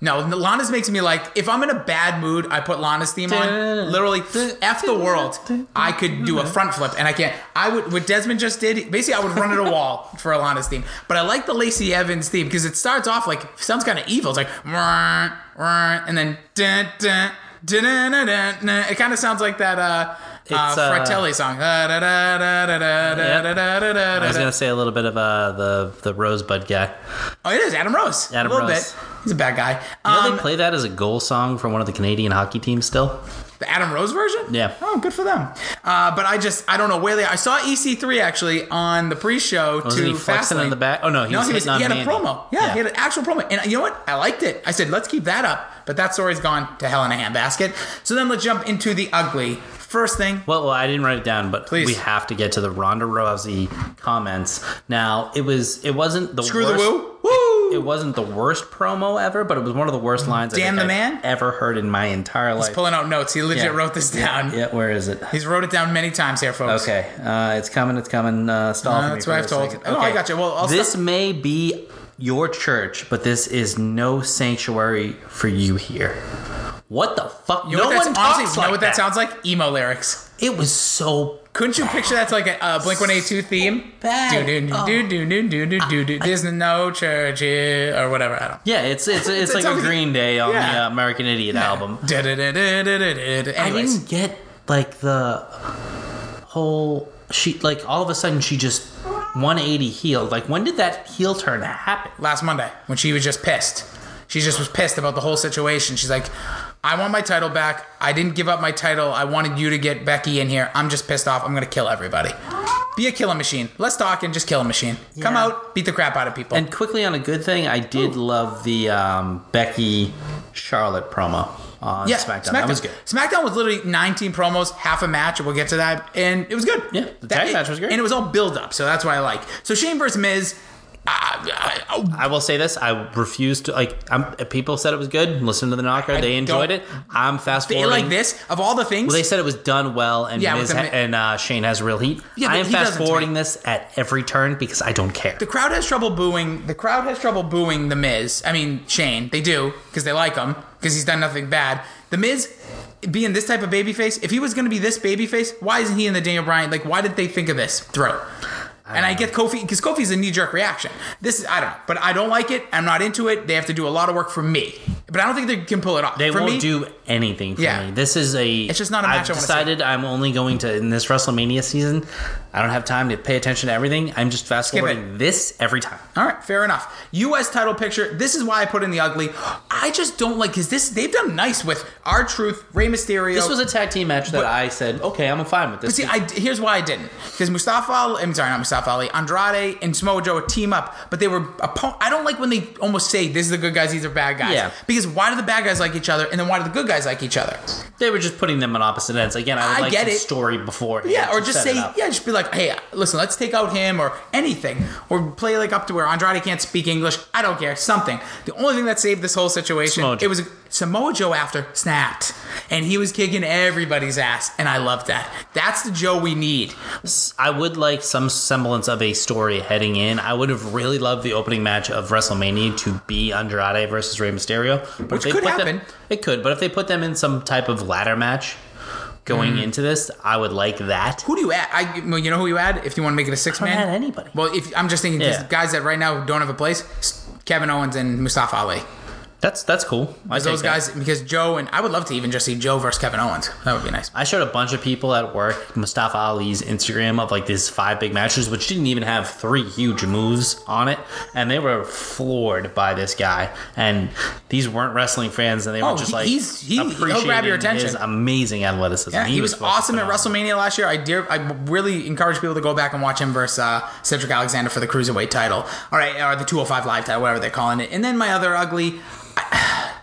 No, Lana's makes me like. If I'm in a bad mood, I put Lana's theme on. Literally, f the world. I could do a front flip, and I can't. I would. What Desmond just did, basically, I would run at a wall for Alana's theme. But I like the Lacey Evans theme because it starts off like sounds kind of evil. It's like, and then it kind of sounds like that. Uh, It's, uh, Fratelli song. Da, da, I was gonna say a little bit of uh, the the Rosebud guy. Oh, it is Adam Rose. Adam a little Rose. bit. He's a bad guy. You know Um, they play that as a goal song for one of the Canadian hockey teams still. The Adam Rose version? Yeah. Oh, good for them. Uh, but I just, I don't know where they I saw EC3 actually on the pre show Wasn't to flexing Fastlane. in the back? Oh no, he no, was he, was, he had Mandy. a promo. Yeah, he had an actual promo. And you know what? I liked it. I said, let's keep that up. But that story's gone to hell in a handbasket. So then let's jump into the ugly. First thing, Well, well, I didn't write it down, but Please. we have to get to the Ronda Rousey comments. Now, it was it wasn't the screw worst, the woo. Woo! It wasn't the worst promo ever, but it was one of the worst lines Damn the I've man? ever heard in my entire life. He's pulling out notes. He legit Yeah. wrote this down. yeah, where is it? He's wrote it down many times here, folks. Okay, uh, it's coming. It's coming. Uh, stall Uh, for me that's for what I've told. second. Oh, I got you. Well, I'll this may be your church, but this is no sanctuary for you here. What the fuck? You know no what one that's, talks honestly, you know what that. sounds like? Emo lyrics. It was so Couldn't you picture that to like a uh, Blink One Eight Two theme? bad. Do do do do do do do do do. There's no church here or whatever. I don't. Yeah, it's it's it's, It like a Green Day on the uh, American Idiot album. I didn't get like the whole she like all of a sudden she just 180 heel. Like when did that heel turn happen? last Monday when she was just pissed. She just was pissed about the whole situation. She's like, I want my title back. I didn't give up my title. I wanted you to get Becky in here. I'm just pissed off. I'm going to kill everybody. Be a killing machine. Let's talk and just kill a machine. Come out, beat the crap out of people. And quickly on a good thing, I did love the um, Becky Charlotte promo on yeah, SmackDown. SmackDown. That was good. SmackDown was literally 19 promos, half a match. We'll get to that, and it was good. Yeah, the tag match was great. and it was all build up. So that's what I like. So Shane versus Miz. Uh, uh, I will say this: I refuse to like. I'm, people said it was good. Listen to the knocker; I they enjoyed it. I'm fast forwarding. like this of all the things. Well, they said it was done well, and Yeah, Miz ha- and uh, Shane has real heat. Yeah, I am fast forwarding this at every turn because I don't care. the crowd has trouble booing. The crowd has trouble booing the Miz. I mean Shane. They do because they like him because he's done nothing bad. The Miz being this type of babyface. If he was going to be this babyface, why isn't he in the Daniel Bryan? Like, why did they think of this throw? And I get Kofi because Kofi's a knee jerk reaction. This is I don't know, but I don't like it. I'm not into it. They have to do a lot of work for me, but I don't think they can pull it off. They for won't me, do anything for Yeah. me. This is a. It's just not a match I I've see. decided I'm only going to in this WrestleMania season. I don't have time to pay attention to everything. I'm just fast forwarding this every time. All right, fair enough. U.S. title picture. This is why I put in the ugly. I just don't like because this they've done nice with R-Truth, Rey Mysterio. This was a tag team match that But- I said, okay, I'm fine with this. But See, I, here's why I didn't. Because Mustafa, I'm sorry, not Mustafa Ali, Andrade and Samoa Joe team up, but they were. Oppo- I don't like when they almost say, "This is the good guys, these are bad guys." Yeah. Because why do the bad guys like each other, and then why do the good guys like each other? they were just putting them on opposite ends. Again, I would I like get the it. story before. Yeah, or just say, yeah, just be like, hey, listen, let's take out him or anything, or play like up to where Andrade can't speak English. I don't care, something. The only thing that saved this whole situation, Samoa it was Samoa Joe after snapped, and he was kicking everybody's ass, and I loved that. That's the Joe we need. I would like some semblance of a story heading in. I would have really loved the opening match of WrestleMania to be Andrade versus Rey Mysterio. But Which they could put them- happen. it could, but if they put them in some type of ladder match going Mm. into this, I would like that. Who do you add? I, well, you know who you add if you want to make it a six I don't man. add anybody. Well, if I'm just thinking, 'cause Yeah. guys that right now don't have a place, Kevin Owens and Mustafa Ali. That's that's cool. I those that. guys because Joe and I would love to even just see Joe versus Kevin Owens. That would be nice. I showed a bunch of people at work Mustafa Ali's Instagram of like these five big matches, which didn't even have three huge moves on it, and they were floored by this guy. And these weren't wrestling fans, and they were Oh, just he- like he's- he- he'll grab your attention. His amazing athleticism. Yeah, he, was, fucking awesome at. WrestleMania last year. I dare, I really encourage people to go back and watch him versus uh, Cedric Alexander for the cruiserweight title. All right, or the 205 live title, whatever they're calling it. And then my other ugly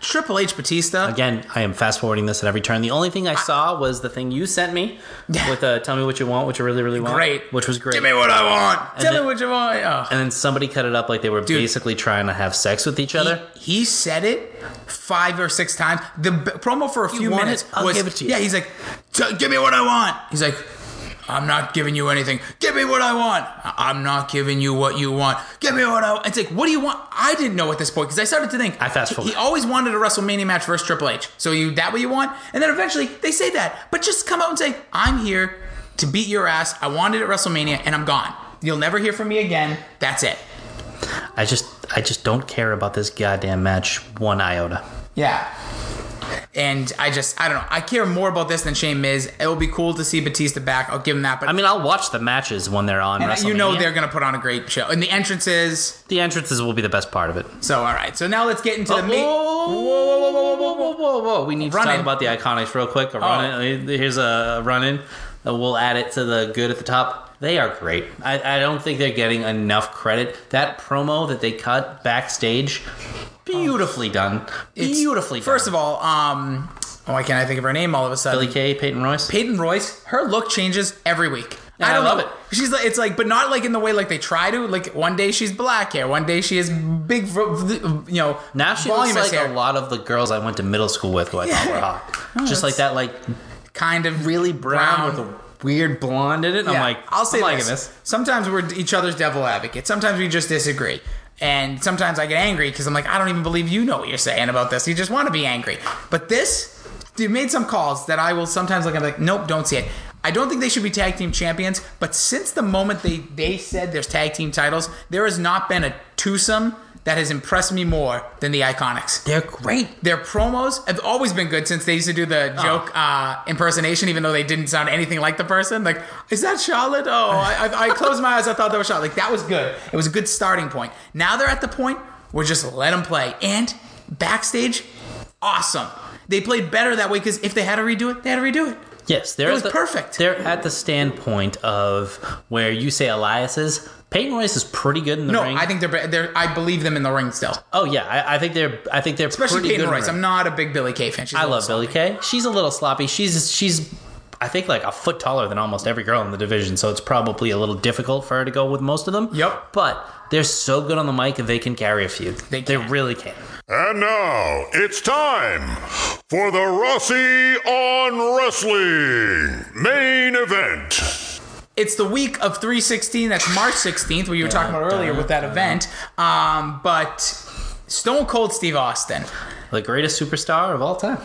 Triple H Batista. Again, I am fast forwarding this at every turn. The only thing I saw was the thing you sent me with uh, "Tell me what you want," which you really, really want. Great. which was great. Give me what I want. Tell then- me what you want. Oh. and then somebody cut it up like they were basically trying to have sex with each other. He, he said it five or six times. The b- promo for a few minutes it? I'll was give it to you. yeah. He's like, give me what I want. He's like. I'm not giving you anything. Give me what I want. I'm not giving you what you want. Give me what I want. It's like, what do you want? I didn't know at this point because I started to think. I fast he- forward. He always wanted a WrestleMania match versus Triple H. So you that what you want? And then eventually they say that, but just come out and say, I'm here to beat your ass. I wanted it at WrestleMania, and I'm gone. You'll never hear from me again. That's it. I just, I just don't care about this goddamn match one iota. Yeah. And I just, I don't know. I care more about this than Shane Miz. It will be cool to see Batista back. I'll give him that. But I mean, I'll watch the matches when they're on. and you know they're going to put on a great show. And the entrances. the entrances will be the best part of it. So, all right. So now let's get into the meat. whoa, whoa, whoa, whoa, whoa, whoa, whoa! We need Run to talk in. about the iconics real quick. A run in. Here's a run in. Uh, We'll add it to the good at the top. They are great. I, I don't think they're getting enough credit. That promo that they cut backstage, beautifully done. It's- Beautifully done. First of all, um, oh, why can't I think of her name all of a sudden? Billie Kay, Peyton Royce. Peyton Royce, her look changes every week. Yeah, I love know. it. She's like, it's like, but not like in the way like they try to. Like one day she's black hair, one day she has big, you know, now she looks like a lot of the girls I went to middle school with who I thought were hot. Just like that, like kind of really brown, with a weird blonde in it. I'm like, I'll say I'm this. this. Sometimes we're each other's devil advocate. Sometimes we just disagree. And sometimes I get angry because I'm like, I don't even believe you know what you're saying about this. You just want to be angry. But this, you made some calls that I will sometimes look at like, nope, don't see it. I don't think they should be tag team champions. But since the moment they, they said there's tag team titles, there has not been a twosome that has impressed me more than the Iconics. They're great. Their promos have always been good since they used to do the joke uh, impersonation, even though they didn't sound anything like the person. Like, is that Charlotte? Oh, I, I, I closed my eyes. I thought that was Charlotte. Like, that was good. It was a good starting point. Now they're at the point where just let them play. And backstage, awesome. They played better that way because if they had to redo it, they had to redo it. Yes, they're It was the- perfect. They're at the standpoint of where you say Elias is. Peyton Royce is pretty good in the No, ring. I think they're, they're. I believe them in the ring still, oh yeah, I, I think they're. I think they're especially pretty Peyton good. Royce. I'm not a big Billie Kay fan. She's I love Billie Kay. She's a little sloppy. She's she's. I think like a foot taller than almost every girl in the division, so it's probably a little difficult for her to go with most of them. Yep. But they're so good on the mic, they can carry a feud. They they really can. And now it's time for the Rossi on Wrestling main event. it's the week of 316 that's march 16th what you were talking about earlier with that event um, but stone cold steve austin The greatest superstar of all time.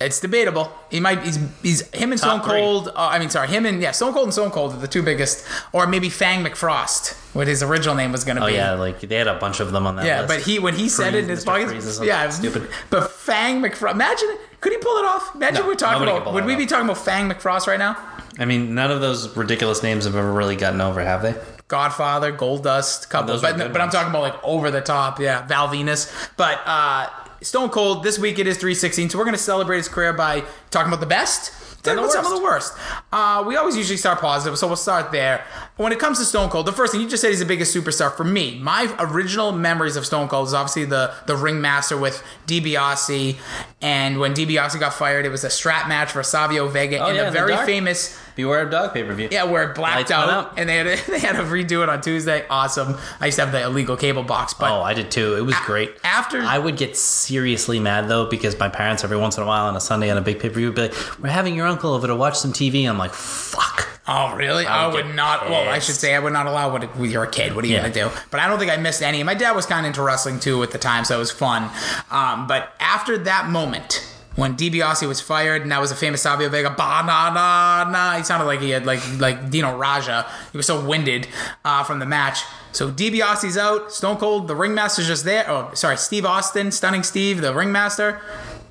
It's debatable he might he's, he's him and stone Top three. cold uh, i mean sorry him and yeah stone cold and stone cold are the two biggest or maybe fang mcfrost what his original name was going to be. Oh be yeah, like they had a bunch of them on that yeah, list. but he when he said it in his Freeze, podcast, Freeze yeah, stupid. But Fang McFrost, imagine could he pull it off? Imagine No, we're talking about. Would we be talking about Fang McFrost right now? I mean, none of those ridiculous names have ever really gotten over, have they? Godfather, Gold Dust, couple, were but but I'm talking about like over the top, yeah, Val Venis. But uh, Stone Cold this week it is 316, so we're gonna celebrate his career by talking about the best. Talking the about some of the worst. Uh, we always usually start positive, so we'll start there. When it comes to Stone Cold, the first thing you just said he's the biggest superstar for me. My original memories of Stone Cold is obviously the the ringmaster with DiBiase, and when DiBiase got fired, it was a strap match for Savio Vega Oh, in yeah, a very dark. famous Beware of Dog pay per view. yeah, where it blacked Lights went out, out. and they had to, they had to redo it on Tuesday. Awesome. I used to have the illegal cable box, but Oh, I did too. It was great. after- I would get seriously mad though because my parents every once in a while on a Sunday on a big pay per view would be like, "We're having your uncle over to watch some TV." I'm like, "Fuck." oh really? I would would get not. Well, I pissed. should say I would not allow what when you're kid. What are you Yeah. gonna do? But I don't think I missed any. My dad was kind of into wrestling too at the time, so it was fun. Um, but after that moment. When DiBiase was fired, and that was a famous Savio Vega. Ba na na na. He sounded like he had like like Dino Raja. He was so winded uh, from the match. So DiBiase's out. Stone Cold, the ringmaster's just there. Oh, sorry, Steve Austin, Stunning Steve, the ringmaster.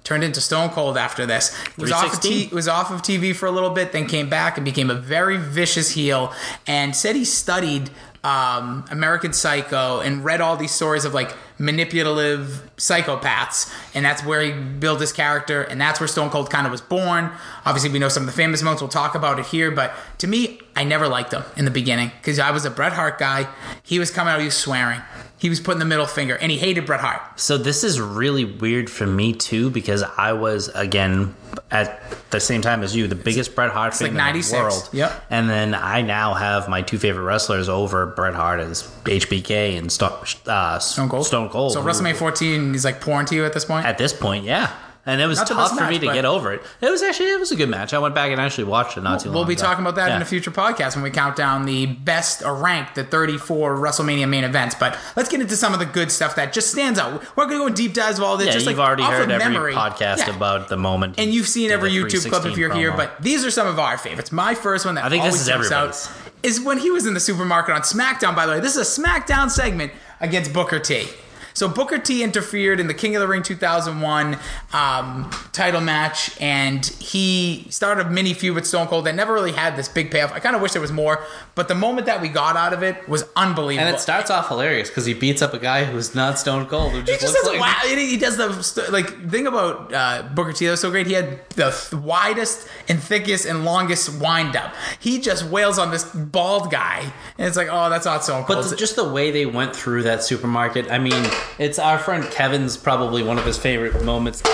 Turned into Stone Cold after this. He was off of 316. T- was off of TV for a little bit, then came back and became a very vicious heel, and said he studied um, American Psycho and read all these stories of like manipulative psychopaths, and that's where he built his character, and that's where Stone Cold kind of was born. Obviously, we know some of the famous moments. We'll talk about it here, but to me, I never liked him in the beginning because I was a Bret Hart guy. He was coming out, he was swearing, he was putting the middle finger, and he hated Bret Hart. So this is really weird for me too because I was again at the same time as you the biggest Bret Hart fan like in the world. Yep. And then I now have my two favorite wrestlers over Bret Hart as HBK and Sto- uh, Stone Cold. Stone Cold. So WrestleMania 14, he's like pouring to you at this point. at this point, yeah. And it was tough for me to get over it. It was actually it was a good match. I went back and actually watched it not too long. We'll be ago. talking about that in a future podcast when we count down the best or ranked the 34 WrestleMania main events. But let's get into some of the good stuff that just stands out. We're going to go in deep dives of all this. Yeah, just you've like already heard every memory. podcast Yeah. about the moment, And you've seen every YouTube clip if you're here, but these are some of our favorites. My first one that I think this always is jumps out is when he was in the supermarket on SmackDown. By the way, this is a SmackDown segment against Booker T. So Booker T interfered in the King of the Ring 2001 um, title match, and he started a mini feud with Stone Cold that never really had this big payoff. I kind of wish there was more, but the moment that we got out of it was unbelievable. and it starts off hilarious because he beats up a guy who's not Stone Cold. Who He just, just looks does like wow. He does the like thing about uh, Booker T that was so great. He had the th- widest and thickest and longest wind up. He just wails on this bald guy, and it's like, oh, that's not so cool. But just the way they went through that supermarket, I mean, it's our friend Kevin's probably one of his favorite moments in.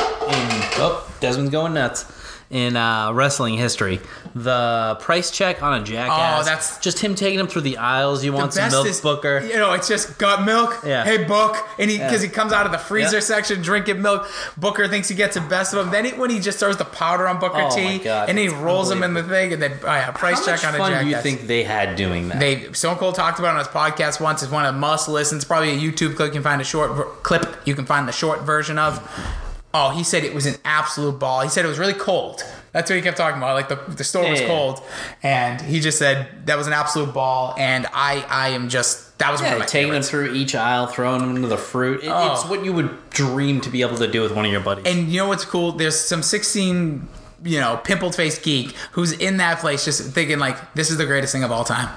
Oh, Desmond's going nuts. In uh, wrestling history, the price check on a jackass. Oh, that's- just him taking him through the aisles. You want some milk, is, Booker? You know, it's just got milk. Yeah. Hey, Book, and he because he comes out of the freezer Yeah. section drinking milk. Booker thinks he gets the best of him. Then it, when he just throws the powder on Booker Oh T, God, and he rolls him in the thing, and then oh yeah, price How check on a jackass. do you think they had doing that? They Stone Cold talked about on his podcast once. It's one of the must listens. Probably a YouTube clip. You can find a short ver- clip. You can find the short version of. Oh, he said it was an absolute ball. He said it was really cold. That's what he kept talking about. Like the, the store was Yeah. cold, and he just said that was an absolute ball. And I I am just that was Yeah, taking favorites. him through each aisle, throwing them into the fruit. It, Oh. It's what you would dream to be able to do with one of your buddies. And you know what's cool? There's some 16, you know, pimpled faced geek who's in that place just thinking like this is the greatest thing of all time.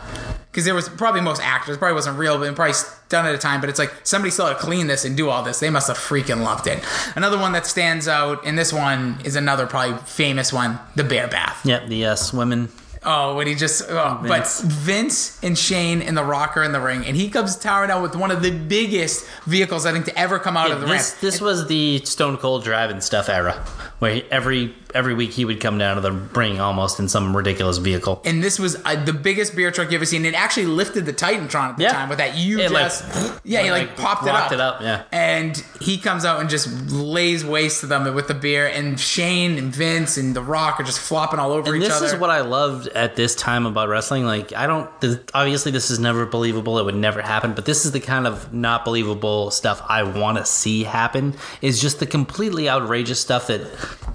Because there was probably most actors, probably wasn't real, but probably done at a time. But it's like somebody still had to clean this and do all this. They must have freaking loved it. Another one that stands out, and this one is another probably famous one: the bear bath. yep, the uh, swimming. Oh, when he just, oh, Vince. but Vince and Shane and the rocker in the ring, and he comes towering out with one of the biggest vehicles I think to ever come out of the this ramp. this was the Stone Cold driving stuff era, where he, every every week he would come down to the ring almost in some ridiculous vehicle. and this was uh, the biggest beer truck you ever seen. It actually lifted the Titantron at the Yeah. time with that huge It, like, ass. yeah, he like, like, popped it up. it up, yeah. And he comes out and just lays waste to them with the beer. And Shane and Vince and The Rock are just flopping all over And each this other. This is what I loved at this time about wrestling. Like, I don't, th- obviously, this is never believable. It would never happen. But this is the kind of not believable stuff I want to see happen. Is just the completely outrageous stuff that,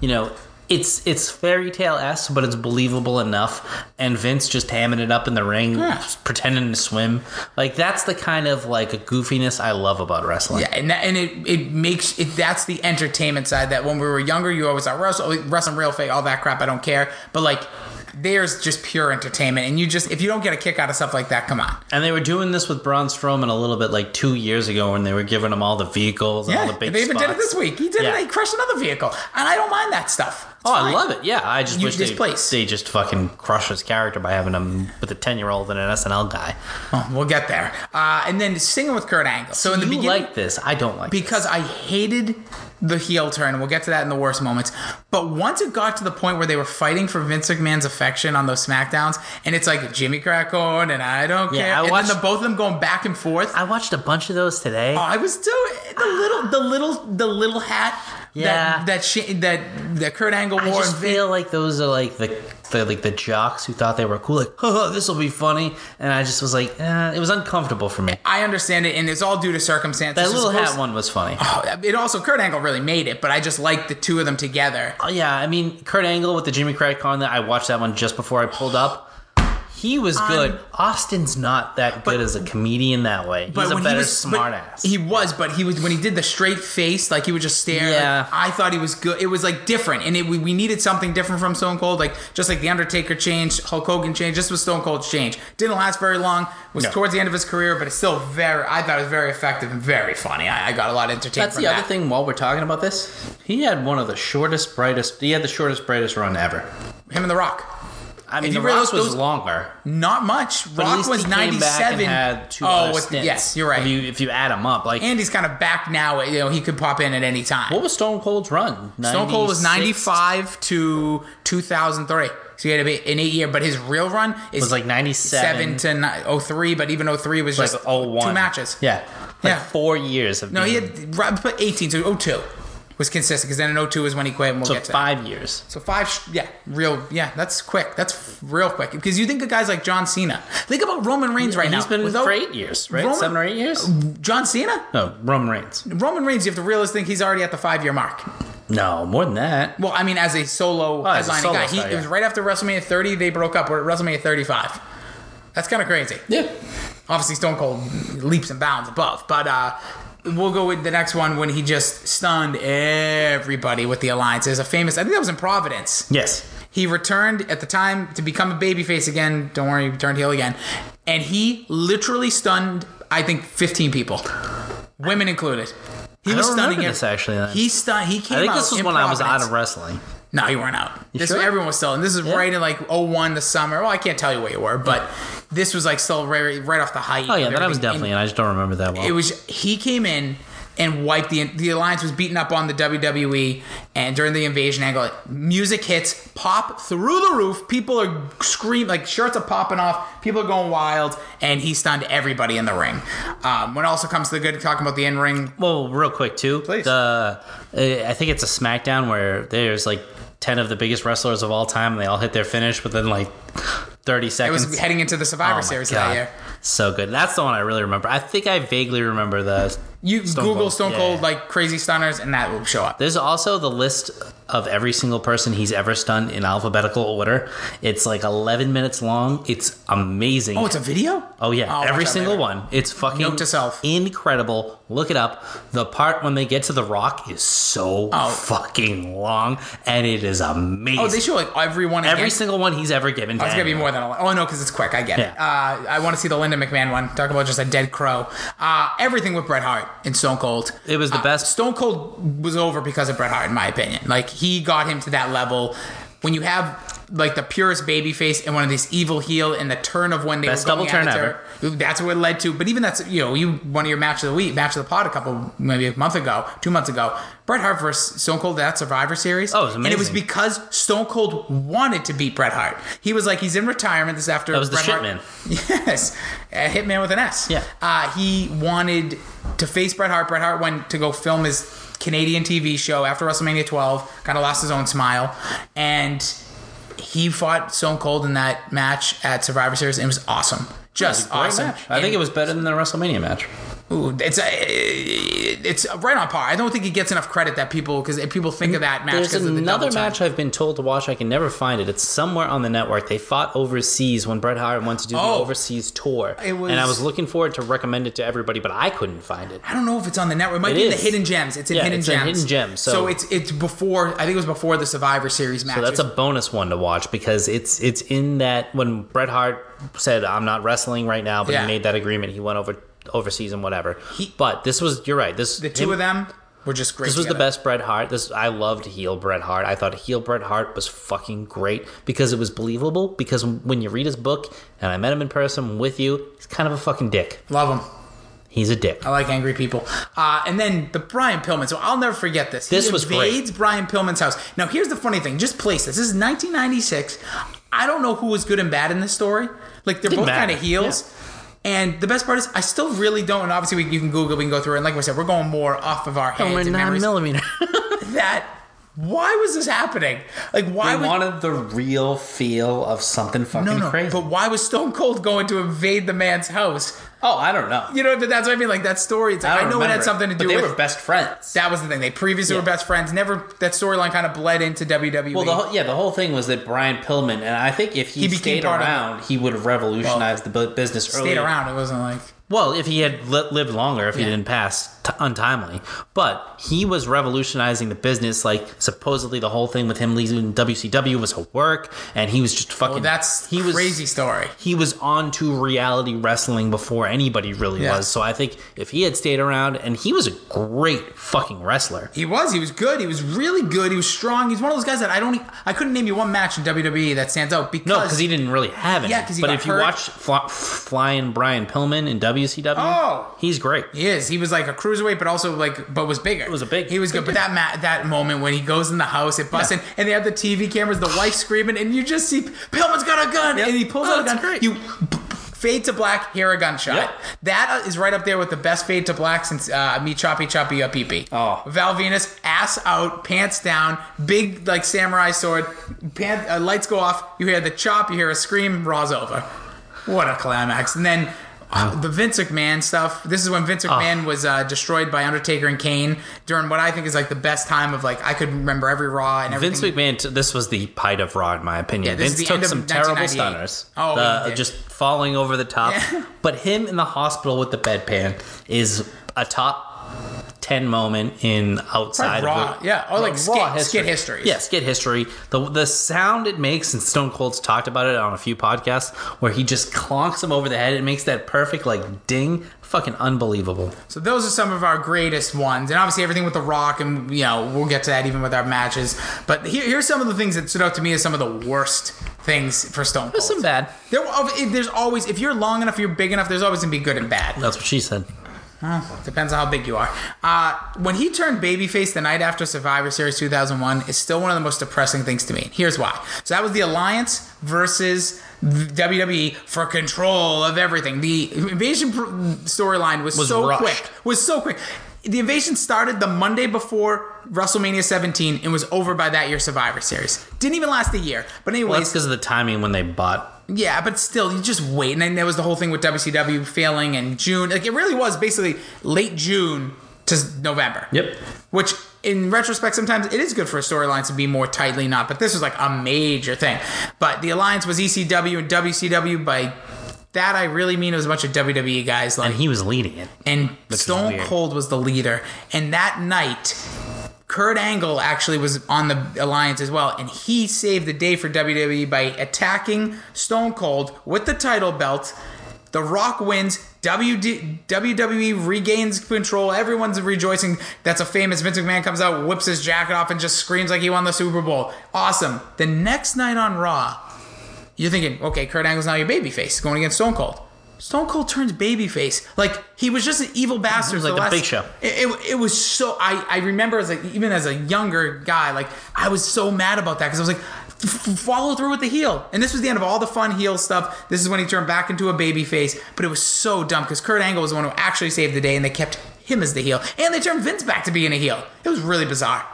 you know, it's it's fairy tale esque, but it's believable enough. And Vince just hamming it up in the ring, Yeah. pretending to swim. Like that's the kind of like goofiness I love about wrestling. Yeah, and that, and it it makes it that's the entertainment side that when we were younger you always thought wrestle wrestling real fake all that crap I don't care but like there's just pure entertainment and you just if you don't get a kick out of stuff like that come on And they were doing this with Braun Strowman a little bit like two years ago when they were giving him all the vehicles and all yeah the big they even did it this week he did Yeah. it he crushed another vehicle and I don't mind that stuff It's Oh, I love it. Yeah, I just You- wish this they, place. they just fucking crush his character by having him with a ten year old and an SNL guy. Oh, we'll get there uh, and then singing with Kurt Angle so in the you beginning like this? I don't like because I hated the heel turn. We'll get to that in the worst moments. But once it got to the point where they were fighting for Vince McMahon's affection on those SmackDowns, and it's like Jimmy Crack Corn and I don't Yeah, care, I and watched- the both of them going back and forth. I watched a bunch of those today. Oh, I was doing the little, the little, the little hat Yeah. that that Sha- that that Kurt Angle I wore. just and Vin- feel like those are like the the like the jocks who thought they were cool, like, oh, this will be funny, and I just was like, eh, it was uncomfortable for me. I understand it, and it's all due to circumstances. That little hat one was funny. Oh, it also Kurt Angle really made it, but I just like the two of them together. Oh, yeah, I mean, Kurt Angle with the Jimmy Craig on that. I watched that one just before I pulled up. He was good. Um, Austin's not that good as a comedian that way. He's a better he was but smartass. He was, but he was when he did the straight face, like he would just stare. like, Yeah. I thought he was good. It was like different, and it, we, we needed something different from Stone Cold, like just like the Undertaker changed, Hulk Hogan changed. This was Stone Cold's change. Didn't last very long. Was No. towards the end of his career, but it's still very. I thought it was very effective and very funny. I, I got a lot of entertainment. That's the other thing. While we're talking about this, he had one of the shortest, brightest. He had the shortest, brightest run ever. Him and The Rock. I mean, you the Rock was those- longer. Not much. But Rock was he came back and 97. had two oh, with- stints. yes, you're right. If you if you add them up, like Andy's kind of back now. You know, he could pop in at any time. what was Stone Cold's run? Stone Cold was 95 to 2003. So he had to be an eight year, but his real run is Was like 97 to ni- 03, but even 03 was like just 01. two matches. Yeah, like Yeah. four years of No, he had right, put 18 to 02 was consistent because then in 02 is when he quit, and we'll so get to that. five years. So five, yeah, real, yeah, that's quick. That's real quick because you think of guys like John Cena. Think about Roman Reigns right And now. he's been Without for eight years, right? Roman- Seven or eight years? John Cena, No, Roman Reigns. Roman Reigns. You have to realize think he's already at the five year mark. No, more than that. Well, I mean, as a solo Oh, as a solo guy, he, star, it was right after WrestleMania 30. They broke up. We're at WrestleMania 35. That's kind of crazy. Yeah. Obviously, Stone Cold leaps and bounds above, but uh, we'll go with the next one when he just stunned everybody with the alliance. There's a famous. I think that was in Providence. Yes. He returned at the time to become a babyface again. Don't worry, he turned heel again, and he literally stunned. I think 15 people, women included. He I was don't stunning this actually. Then. He stunned. He came out. I think this was when I was out of wrestling. No, you weren't out. this sure? everyone was still, and this is right in like 01, the summer. Well, I can't tell you where you were, but this was like still right, right off the height. Oh yeah, that I was definitely in. I just don't remember that well. It was he came in and wiped the the alliance was beaten up on the WWE and during the invasion angle music hits pop through the roof people are screaming like shirts are popping off people are going wild and he stunned everybody in the ring um, when it also comes to the good talking about the in-ring Well, real quick too. Please. The I think it's a SmackDown where there's like ten of the biggest wrestlers of all time, and they all hit their finish within like thirty seconds. it was heading into the survivor Oh series God. that year So good. That's the one I really remember. I think I vaguely remember the. You Stone google Cold. stone Yeah. cold like crazy stunners and that will show up There's also the list of every single person he's ever stunned in alphabetical order. It's like 11 minutes long. It's amazing. oh it's a video Oh yeah, I'll every single later. one. It's fucking Note to self. incredible. Look it up. The part when they get to the rock is so Oh. fucking long, and it is amazing. oh they show like every one every again? single one he's ever given. To Oh, it's gonna be more than a Oh no, because it's quick. I get it. Uh, I want to see the Linda McMahon one. Talk about just a dead crow. Uh, everything with Bret Hart and Stone Cold. It was the Uh, best. Stone Cold was over because of Bret Hart, in my opinion. Like he got him to that level. When you have like the purest baby face and one of these evil heel and the turn of when they Best double turn ever. That's what it led to. But even that's you know you one of your match of the week, match of the pod a couple maybe a month ago, two months ago. Bret Hart versus Stone Cold that Survivor Series. Oh, it was And it was because Stone Cold wanted to beat Bret Hart. He was like he's in retirement. This after That was the Bret shit Hart- man. Yes, a hitman with an S. Yeah. Uh, he wanted to face Bret Hart. Bret Hart went to go film his Canadian TV show after WrestleMania 12. Kind of lost his own smile, and he fought Stone Cold in that match at Survivor Series. And it was awesome. Just Great awesome. match. I think it was better than the WrestleMania match. Ooh, it's a, it's right on par. I don't think he gets enough credit that people because people think of that match. There's the another time. match I've been told to watch. I can never find it. It's somewhere on the network. They fought overseas when Bret Hart went to do Oh. the overseas tour, It was- and I was looking forward to recommend it to everybody, but I couldn't find it. I don't know if it's on the network. It might It be in the. Hidden Gems. It's in Yeah, Hidden it's Gems. Hidden Gems, So, so- it's it's before. I think it was before the Survivor Series match. So that's a bonus one to watch because it's it's in that when Bret Hart said I'm not wrestling right now, but Yeah. he made that agreement. He went over overseas and whatever. He- but this was you're right. This the two him- of them were just great. This was the best Bret Hart. This I loved heel Bret Hart. I thought heel Bret Hart was fucking great because it was believable. Because when you read his book and I met him in person with you, he's kind of a fucking dick. Love him. He's a dick. I like angry people. Uh, and then the Brian Pillman. So I'll never forget this. This he was great. invades Brian Pillman's house. Now here's the funny thing. Just place this. This is 1996. I don't know who was good and bad in this story. Like they're Didn't both kind of heels. And the best part is, I still really don't. And obviously, we, you can Google, we can go through it. And like I said, we're going more off of our heads Over and nine millimeter. that Why was this happening? Like, why I would wanted the real feel of something fucking no, no? crazy. But why was Stone Cold going to invade the man's house? Oh, I don't know. You know, but that's what I mean. Like that story. It's like, I, don't know it had something to but do they with. were best friends. that was the thing. They previously were best friends. Never that storyline kind of bled into WWE. Well, the whole, yeah, the whole thing was that Brian Pillman, and I think if he, He stayed around, he would have revolutionized the bu- business stayed earlier. around. It wasn't like Well, if he had li- lived longer, if he Yeah. didn't pass t- untimely, but he was revolutionizing the business. Like supposedly, the whole thing with him leaving WCW was a work, and he was just oh, fucking. well, that's he was crazy story. He was on to reality wrestling before anybody really Yeah. was. So I think if he had stayed around, and he was a great fucking wrestler. He was. He was good. He was really good. He was strong. He's one of those guys that I don't. I couldn't name you one match in WWE that stands out because No, because he didn't really have any. Yeah, 'cause he but if you watch Fly, Flying Brian Pillman in WCW, Oh. he's great. He is. He was like a cruiserweight, but also like, but was bigger. It was a big- He was good. But that ma- that moment when he goes in the house, it busts Yeah. in, and they have the TV cameras, the wife screaming, and you just see Pillman's got a gun, Yep. and he pulls Oh, out a gun. great. You fade to black, hear a gunshot. Yep. That is right up there with the best fade to black since uh, me choppy choppy up pee pee. Oh. Val Venis, ass out, pants down, big like samurai sword, pant, uh, lights go off. You hear the chop, you hear a scream, Raw's over. What a climax! And then. Uh, the Vince McMahon stuff. This is when Vince McMahon was uh, destroyed by Undertaker and Kane during what I think is like the best time of like I could remember every Raw and Vince everything. McMahon, t- this was the height of Raw, in my opinion. Yeah, Vince took some terrible 1998. stunners. Oh, The- just falling over the top. Yeah. But him in the hospital with the bedpan is a top 10 moment in outside Raw, of the, yeah. Or like Raw skit- skit histories. Yeah, skit history. The the sound it makes, and Stone Cold's talked about it on a few podcasts, where he just clonks him over the head. It makes that perfect like ding. Fucking unbelievable. So those are some of our greatest ones, and obviously everything with The Rock, and you know we'll get to that even with our matches. But here, here's some of the things that stood out to me as some of the worst things for Stone Cold. There's some bad. There, oh, there's always if you're long enough, you're big enough. There's always gonna be good and bad. That's what she said. Depends on how big you are. Uh, when he turned babyface the night after Survivor Series 2001 is still one of the most depressing things to me. Here's why. So that was the Alliance versus WWE for control of everything. The invasion storyline was, Was so rushed. quick. Was so quick. The invasion started the Monday before WrestleMania 17 and was over by that year's Survivor Series. Didn't even last a year. But anyways, Well, that's because of the timing when they bought yeah, but still, you just wait. And then there was the whole thing with WCW failing in June. Like, it really was basically late June to November. Yep. Which, in retrospect, sometimes it is good for a storyline to be more tightly knot, but this was like a major thing. But the alliance was ECW and WCW. By that, I really mean it was a bunch of WWE guys. Like, and he was leading it. and Stone. Cold was the leader. And that night, Kurt Angle actually was on the alliance as well, and he saved the day for WWE by attacking Stone Cold with the title belt. The Rock wins. WD, WWE regains control. Everyone's rejoicing. That's a famous Vince McMahon comes out, whips his jacket off, and just screams like he won the Super Bowl. Awesome. The next night on Raw, you're thinking, okay, Kurt Angle's now your babyface going against Stone Cold. Stone Cold turns babyface. Like he was just an evil bastard. Like the last- Big Show. It, it, it was so. I, I remember as like even as a younger guy, like I was so mad about that because I was like, follow through with the heel. And this was the end of all the fun heel stuff. This is when he turned back into a babyface. But it was so dumb because Kurt Angle was the one who actually saved the day, and they kept him as the heel, and they turned Vince back to being a heel. It was really bizarre.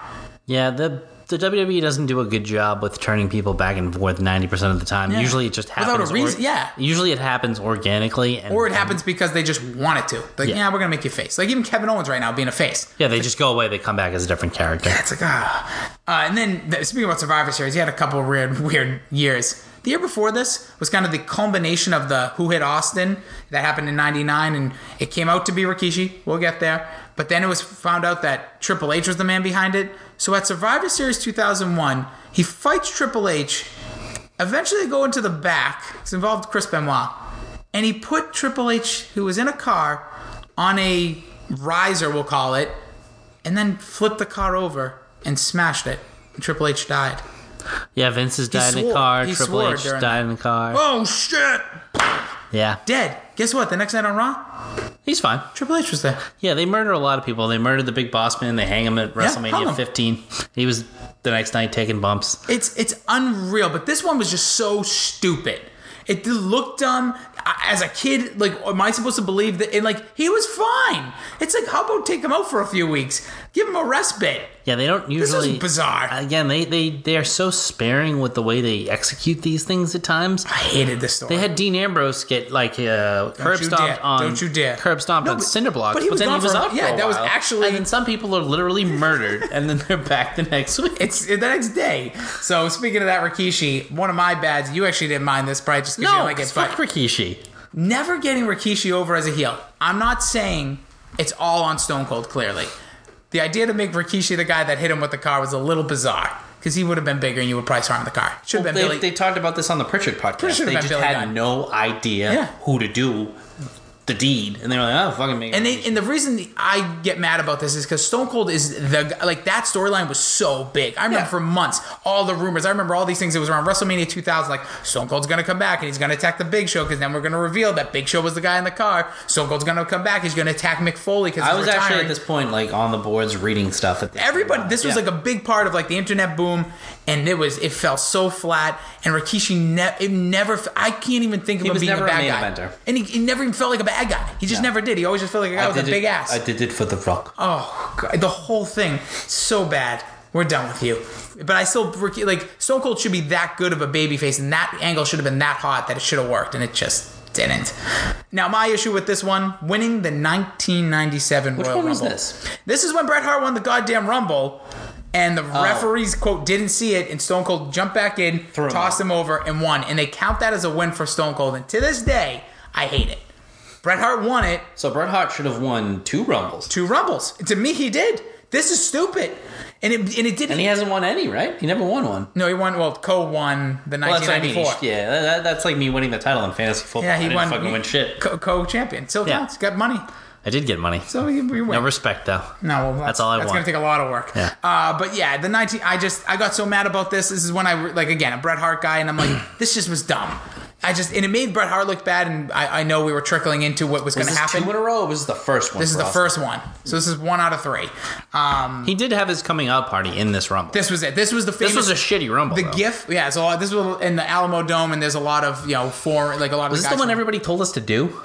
Yeah, the the WWE doesn't do a good job with turning people back and forth ninety percent of the time. Yeah. Usually, it just Without happens. a reason- yeah. Usually, it happens organically, and Or it happens because they just want it to. Like, yeah, Yeah. we're gonna make you face. Like even Kevin Owens right now being a face. Yeah, they just go away. They come back as a different character. Yeah, it's like ah. Uh, and then th- speaking about Survivor Series, he had a couple of weird, weird years. The year before this was kind of the culmination of the Who Hit Austin that happened in '99, and it came out to be Rikishi. We'll get there, but then it was found out that Triple H was the man behind it. So at Survivor Series 2001, he fights Triple H. Eventually, they go into the back. It's involved Chris Benoit, and he put Triple H, who was in a car, on a riser, we'll call it, and then flipped the car over and smashed it. And Triple H died. Yeah, Vince has died in the car. he Triple H died in the car. Oh shit! Yeah, Dead. Guess what? The next night on Raw, he's fine. Triple H was there. Yeah, they murder a lot of people. They murdered the Big Boss Man. They hang him at hung WrestleMania him. 15. He was the next night taking bumps. It's it's unreal, but this one was just so stupid. It looked dumb. As a kid, like, am I supposed to believe that? And like, he was fine. It's like, how about take him out for a few weeks? Give him a respite. Yeah, they don't usually. This is bizarre. Again, they they they are so sparing with the way they execute these things at times. I hated this story. They had Dean Ambrose get like uh, curb you stomped on. Don't you dare. Curb stomped No, on but- cinder blocks. but he was then he was for- up. yeah, that was actually- And then some people are literally murdered, and then they're back the next week. it's the next day. So speaking of that, Rikishi, one of my bads. You actually didn't mind this, probably just because you no, don't like it. it's But Rikishi. never getting Rikishi over as a heel. I'm not saying it's all on Stone Cold. Clearly, the idea to make Rikishi the guy that hit him with the car was a little bizarre because he would have been bigger and you would probably in the car. Should have been They, Billy. they talked about this on the Prichard podcast. Prichard they just Billy had Gunn. no idea Yeah. who to do the deed, and they were like, "Oh, fucking make." And they and the reason I get mad about this is because Stone Cold is the like that storyline was so big. I remember Yeah. for months all the rumors. I remember all these things. It was around WrestleMania 2000. Like Stone Cold's gonna come back and he's gonna attack the Big Show because then we're gonna reveal that Big Show was the guy in the car. Stone Cold's gonna come back. He's gonna attack Mick Foley because I was actually at this point like on the boards reading stuff. At the Everybody, this was Yeah. like a big part of like the internet boom, and it was it felt so flat. And Rikishi, ne- it never I can't even think of him was being never a bad guy. eventer. And he, he never even felt like a bad guy. He just No. never did. He always just felt like a guy with a did big ass. I did it for the rock. Oh, God, the whole thing so bad. We're done with you. But I still like Stone Cold should be that good of a babyface, and that angle should have been that hot that it should have worked, and it just didn't. Now my issue with this one, winning the 1997 Which Royal one was this? This is when Bret Hart won the goddamn Rumble. And the Oh. referees quote didn't see it, and Stone Cold jumped back in, Threw tossed out. him over, and won. And they count that as a win for Stone Cold. And to this day, I hate it. Bret Hart won it, So Bret Hart should have won two rumbles, two rumbles. To me, he did. This is stupid, and it and it didn't. and he hasn't won any. Right? He never won one. no, he won. Well, Co won the Well, that's what I mean. 1994. Yeah, that- that, that's like me winning the title in fantasy football. yeah, I he didn't won. Fucking win shit. Co- Co-champion. Still Yeah. counts. Got money. I did get money. So we, we win. No respect though. No, well, that's, all I That's want. gonna take a lot of work. Yeah. Uh, but yeah, the 19. I just I got so mad about this. This is when I like again a Bret Hart guy, and I'm like, this just was dumb. I just and it made Bret Hart look bad, and I, I know we were trickling into what was, Was going to happen. two in a row? Or was this the first one? This is the first one, so this is one out of three. Um, He did have his coming out party in this rumble. This, this was it. This was the famous. This was a shitty rumble. the though. GIF, yeah. So uh, this was in the Alamo Dome, and there's a lot of you know for like a lot of Was this guys the one from- everybody told us to do?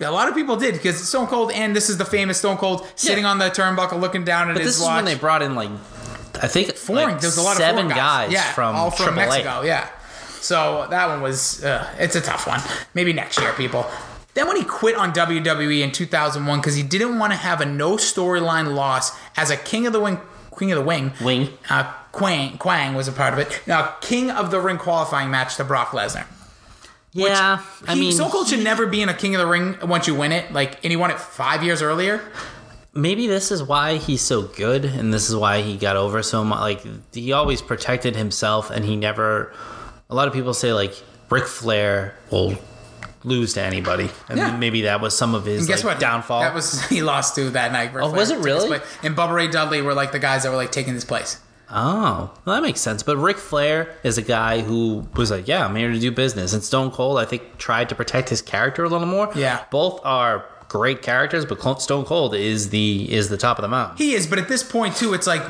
A lot of people did because Stone Cold, and this is the famous Stone Cold sitting Yeah. on the turnbuckle, looking down at But his this is when they brought in like, I think foreign. like There's a lot of seven foreign guys, yeah, from all from AAA. Mexico. Yeah. So that one was uh, it's a tough one. Maybe next year, people. Then when he quit on WWE in 2001 because he didn't want to have a no storyline loss as a King of the Wing, King of the Wing, Wing. uh, Quang, Quang was a part of it. Now, King of the Ring qualifying match to Brock Lesnar. Yeah, I He- mean, Stone Cold should never be in a King of the Ring once you win it. Like, and he won it five years earlier. maybe this is why he's so good, and this is why he got over so much. Like he always protected himself, and he never. A lot of people say like Ric Flair will lose to anybody, and Yeah. maybe that was some of his And guess like, what? downfall. That was he lost to that night. Ric Oh, Flair was it really? And Bubba Ray Dudley were like the guys that were like taking his place. Oh, well, that makes sense. But Ric Flair is a guy who was like, "Yeah, I'm here to do business." And Stone Cold, I think, tried to protect his character a little more. Yeah. both are great characters, but Stone Cold is the is the top of the mountain. He is, but at this point too, it's like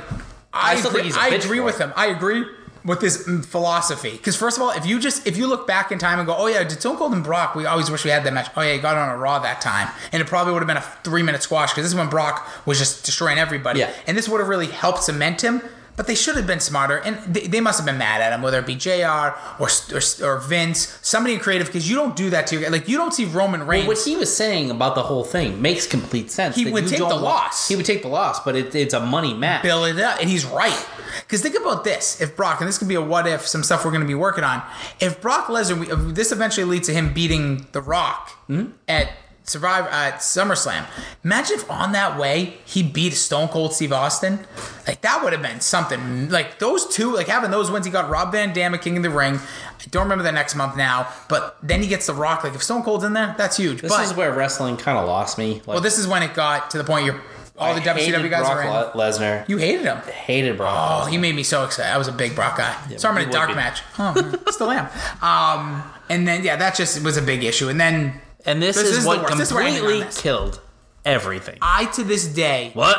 I, I agree, think he's a I bitch agree with it. him. I agree with this mm, philosophy because first of all, if you just if you look back in time and go, oh yeah, did Stone Cold and Brock? We always wish we had that match. Oh yeah, he got on a Raw that time, and it probably would have been a three minute squash because this is when Brock was just destroying everybody. Yeah. and this would have really helped cement him. But they should have been smarter, and they, they must have been mad at him, whether it be Jr. or or, or Vince, somebody in creative, because you don't do that to your guy. like you don't see Roman Reigns. What he was saying about the whole thing makes complete sense. He would take the loss. He would take the loss, but it, it's a money match. build it up. And he's right. Because think about this: if Brock, and this could be a what if, some stuff we're going to be working on. If Brock Lesnar, we- this eventually leads to him beating The Rock hmm? at Survivor at SummerSlam. Imagine if on that way he beat Stone Cold Steve Austin. Like that would have been something. Like those two, like having those wins. He got Rob Van Dam at King of the Ring. I don't remember the next month now, but then he gets The Rock. Like if Stone Cold's in there, that's huge. This but is where wrestling kind of lost me. Like, well, this is when it got to the point you're all the I WCW guys Brock are in. Le- Lesnar. You hated him. hated Brock. Oh, Lesnar. he made me so excited. I was a big Brock guy. so I'm in a dark be. match. Oh, still am. Um, and then yeah, that just was a big issue. And then and this, this is, is what worst. This is where I hang on completely killed everything. I to this day What?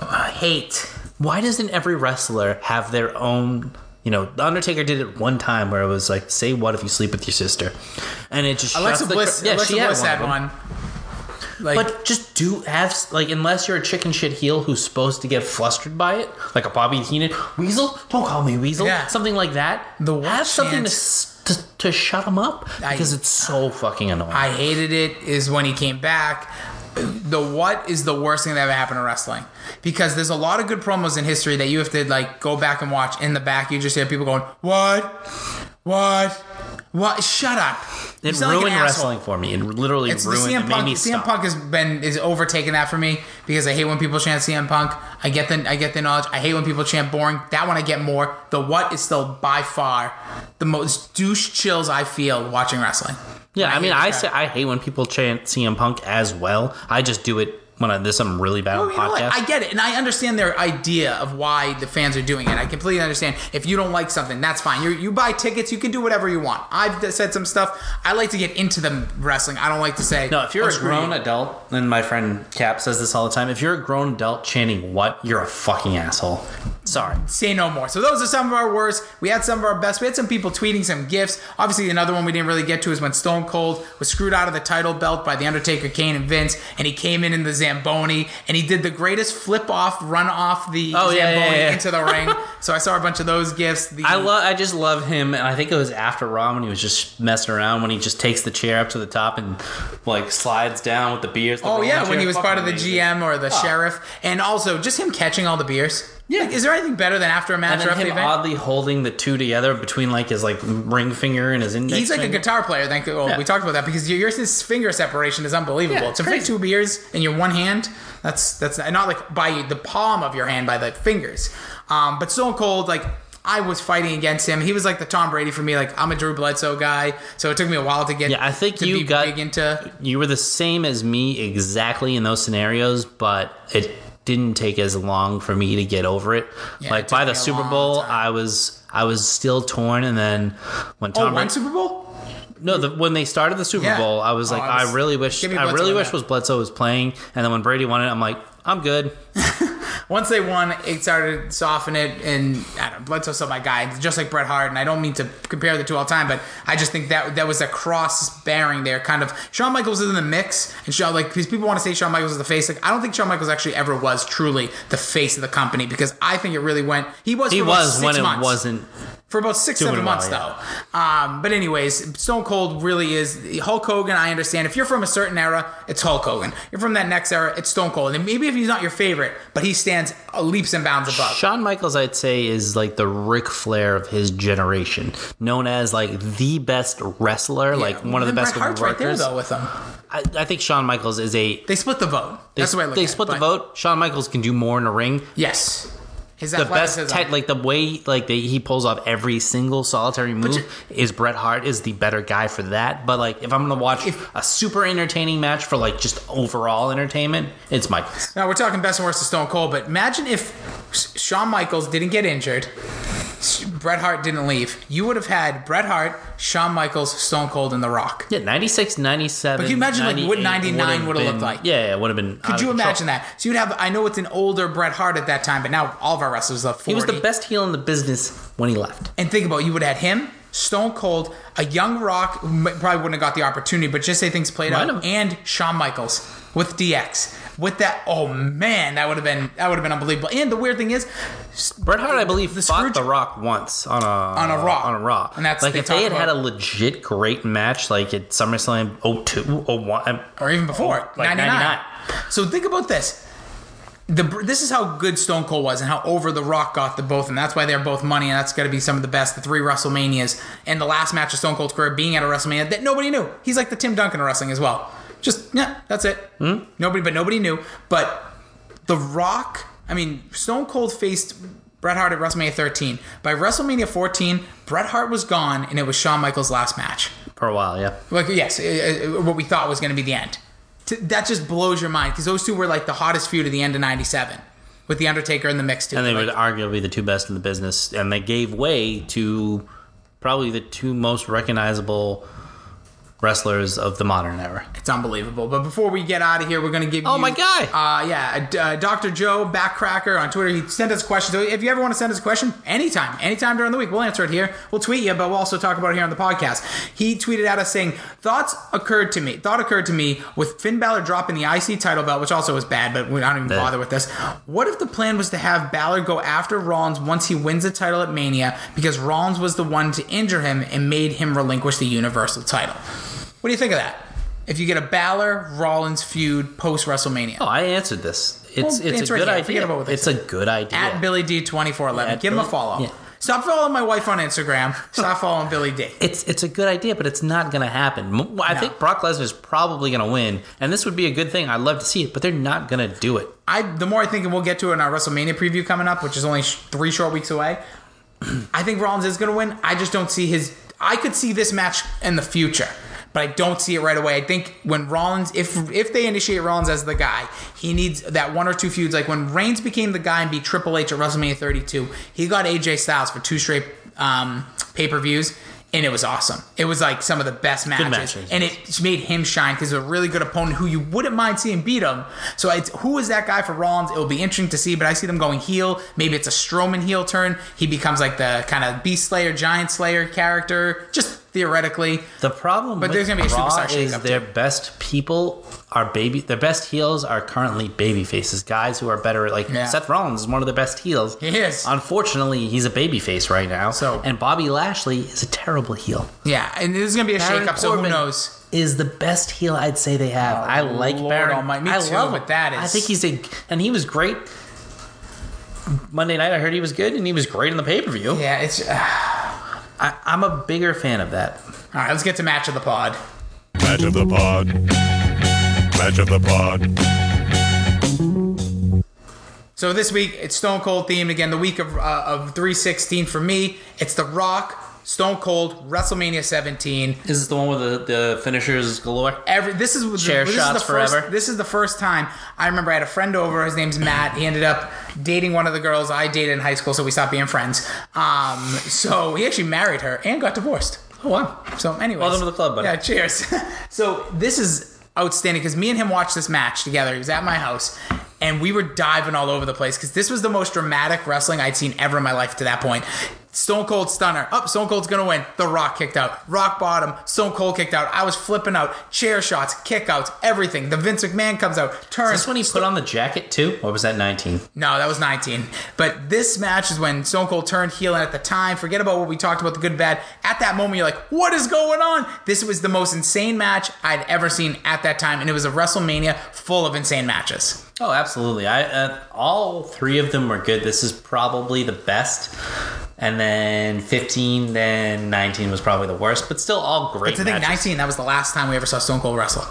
I hate. Why doesn't every wrestler have their own? You know, the Undertaker did it one time where it was like, "Say what if you sleep with your sister," and it just Alexa the Bliss. yeah, Alexa she had Bliss one. had one. Like, but just do have like unless you're a chicken shit heel who's supposed to get flustered by it, like a Bobby Heenan Weasel. Don't call me Weasel. Yeah. Something like that. The have something to, chance- to to shut him up I- because it's so fucking annoying. I hated it is when he came back. The what is the worst thing that ever happened to wrestling? Because there's a lot of good promos in history that you have to like go back and watch. In the back, you just hear people going, "What? What? What? Shut up!" You it like ruined asshole. wrestling for me. It literally It's the ruined. CM it Punk. me CM stop. Punk has been is overtaking that for me because I hate when people chant CM Punk. I get the I get the knowledge. I hate when people chant boring. That one I get more. The what is still by far the most douche chills I feel watching wrestling. Yeah, I, mean, I say I hate when people chant CM Punk as well. I just do it when I, there's something really bad on Well, the you know podcast. I get it, and I understand their idea of why the fans are doing it. I completely understand. If you don't like something, that's fine. You you buy tickets, you can do whatever you want. I've said some stuff. I like to get into the wrestling. I don't like to say. no, if you're "Oh, a grown you." adult, and my friend Cap says this all the time, if you're a grown adult chanting "what," you're a fucking asshole. Sorry. say no more. So those are some of our worst. We had some of our best. We had some people tweeting some gifts. Obviously, another one we didn't really get to is when Stone Cold was screwed out of the title belt by the Undertaker, Kane, and Vince, and he came in in the Zamboni and he did the greatest flip off, run off the Oh, Zamboni yeah, yeah, yeah. into the ring. So I saw a bunch of those gifts. The, I love. I just love him, and I think it was after Raw when he was just messing around when he just takes the chair up to the top and like slides down with the beers. the Oh yeah, when he was part of the Fucking GM or the ah. sheriff, and also just him catching all the beers. Yeah. Like, is there anything better than after a match And or then the him event? oddly holding the two together between like his like ring finger and his index. He's like a guitar player. Thank you. Well, Yeah. we talked about that because your yours his finger separation is unbelievable. Yeah, it's to fit two beers in your one hand, that's that's not like by the palm of your hand, by the fingers. Um, but Stone Cold, like I was fighting against him. He was like the Tom Brady for me. Like I'm a Drew Bledsoe guy, so it took me a while to get. Yeah, I think to you got- into. you were the same as me exactly in those scenarios, but it didn't take as long for me to get over it. Yeah, like took by the Super Bowl, time. I was I was still torn, and then when Oh, Tom one Brady, Super Bowl. no, the, when they started the Super Yeah. Bowl, I was Oh, like, I was- I, really wish, I really wish was Bledsoe was playing, and then when Brady won it, I'm like, I'm good. Once they won, it started to soften it, and I don't know, Bledsoe's still my guy, just like Bret Hart. And I don't mean to compare the two all the time, but I just think that that was a cross bearing there. Kind of Shawn Michaels is in the mix, and Shawn like because people want to say Shawn Michaels is the face. Like I don't think Shawn Michaels actually ever was truly the face of the company because I think it really went. He was. He was when months it wasn't. for about six, Doing seven well, months yeah. though. Um, but anyways, Stone Cold really is Hulk Hogan. I understand. If you're from a certain era, it's Hulk Hogan. You're from that next era, it's Stone Cold. And maybe if he's not your favorite, but he stands leaps and bounds above. Shawn Michaels, I'd say, is like the Ric Flair of his generation, known as like the best wrestler, like one of the best Hart's right there though with him. I, I think Shawn Michaels is a. They split the vote. They, That's the way I look they at it, split the vote. Shawn Michaels can do more in a ring. Yes, his The best, like the way, like they, he pulls off every single solitary move. you- is Bret Hart is the better guy for that. But like, if I'm gonna watch If- a super entertaining match for like just overall entertainment, it's Michaels. Now we're talking best and worst of Stone Cold, but imagine if Shawn Michaels didn't get injured, Bret Hart didn't leave. You would have had Bret Hart, Shawn Michaels, Stone Cold, and The Rock. Yeah, 96, 97. But can you imagine, like, what 99 would've looked like? Yeah, yeah, it would have been. Could you imagine that? So you'd have. I know it's an older Bret Hart at that time, but now all of our wrestlers are 40. He was the best heel in the business when he left. And think about it, you would have had him, Stone Cold, a young Rock who probably wouldn't have got the opportunity, but just say things played Might out, have. and Shawn Michaels with DX. With that, oh man, that would have been that would have been unbelievable. And the weird thing is, Bret Hart, I believe, The fought Scrooge- The Rock once on a on a Raw. On a Raw, And that's- like they if they had had a legit great match, like at SummerSlam 02, 01, um, or even before oh, like 99. 99. So think about this. The, this is how good Stone Cold was and how over The Rock got the both, and that's why they're both money, and that's got to be some of the best. The three WrestleManias and the last match of Stone Cold's career being at a WrestleMania that nobody knew. He's like the Tim Duncan of wrestling as well. Just yeah, that's it. Nobody, but nobody knew. But The Rock, I mean, Stone Cold faced Bret Hart at WrestleMania 13. By WrestleMania 14, Bret Hart was gone, and it was Shawn Michaels' last match. for a while. Yeah, Like yes, uh, uh, what we thought was going to be the end. T- That just blows your mind because those two were like the hottest feud of the end of '97, with the Undertaker in the mix too. and they Like, were arguably the two best in the business, and they gave way to probably the two most recognizable wrestlers of the modern era. It's unbelievable. But before we get out of here, we're going to give you Oh, you. my guy. Uh, yeah, uh, Dr. Joe Backcracker on Twitter. He sent us questions. So if you ever want to send us a question, anytime, anytime during the week, we'll answer it here. We'll tweet you, but we'll also talk about it here on the podcast. He tweeted at us saying, Thoughts occurred to me. Thought occurred to me with Finn Balor dropping the IC title belt, which also was bad, but we don't even Yeah. bother with this. What if the plan was to have Balor go after Rollins once he wins the title at Mania because Rollins was the one to injure him and made him relinquish the Universal title? What do you think of that? If you get a Balor Rollins feud post WrestleMania, Oh, I answered this. It's Well, it's answer a it good here. idea. Forget about what they it's a good idea. at Billy D twenty four eleven, At give him a Billy- follow. yeah. Stop following my wife on Instagram. Stop following Billy D. It's it's a good idea, but it's not going to happen. M- I think Brock Lesnar is probably going to win, and this would be a good thing. I'd love to see it, but they're not going to do it. I the more I think, and we'll get to it in our WrestleMania preview coming up, which is only sh- three short weeks away. I think Rollins is going to win. I just don't see his. I could see this match in the future, but I don't see it right away. I think when Rollins, if if they initiate Rollins as the guy, he needs that one or two feuds. Like when Reigns became the guy and beat Triple H at WrestleMania 32, he got AJ Styles for two straight um, pay per views. And it was awesome. It was like some of the best matches, matches, and it made him shine because a really good opponent who you wouldn't mind seeing beat him. So it's who is that guy for Rollins? It will be interesting to see, but I see them going heel. Maybe it's a Strowman heel turn. He becomes like the kind of Beast Slayer, Giant Slayer character, just theoretically. The problem, But with there's gonna be a Raw superstar is their best people are baby. Their best heels are currently baby faces, guys who are better. Like Yeah. Seth Rollins is one of the best heels. He is. Unfortunately, he's a baby face right now. So- and Bobby Lashley is a terrible heel. Yeah, and there's gonna be a Baron shakeup. So who knows? Is the best heel I'd say they have. I like Lord Baron. Almighty. Me I too, love him. that I think he's a and he was great. Monday night, I heard he was good, and he was great in the pay per view. Yeah, it's. Uh, I, I'm a bigger fan of that. all right, let's get to match of the pod. Match of the pod. Match of the pod. So this week it's Stone Cold themed again. The week of uh, of 316 for me, it's The Rock, Stone Cold, WrestleMania 17. Is this the one with the, the finishers galore? every this is Chair this shots is the first, forever. This is the first time I remember I had a friend over. His name's Matt. He ended up dating one of the girls I dated in high school, so we stopped being friends. Um, so he actually married her and got divorced. Oh wow! So, anyway, Welcome to the club, buddy. Yeah, cheers. so this is outstanding because me and him watched this match together. He was at my house, and we were diving all over the place because this was the most dramatic wrestling I'd seen ever in my life to that point. Stone Cold Stunner. Up, Stone Cold's gonna win. The Rock kicked out. Rock bottom. Stone Cold kicked out. I was flipping out. Chair shots, kickouts, everything. The Vince McMahon comes out. Turns. Is this when he put on the jacket too, or was that 19? No, that was 19. But this match is when Stone Cold turned heel, and at the time, forget about what we talked about the good bad. At that moment, you're like, what is going on? This was the most insane match I'd ever seen at that time, and it was a WrestleMania full of insane matches. Oh, absolutely. I uh, all three of them were good. This is probably the best. And then 15, then 19 was probably the worst, but still all great. But I think matches. 19, that was the last time we ever saw Stone Cold wrestle.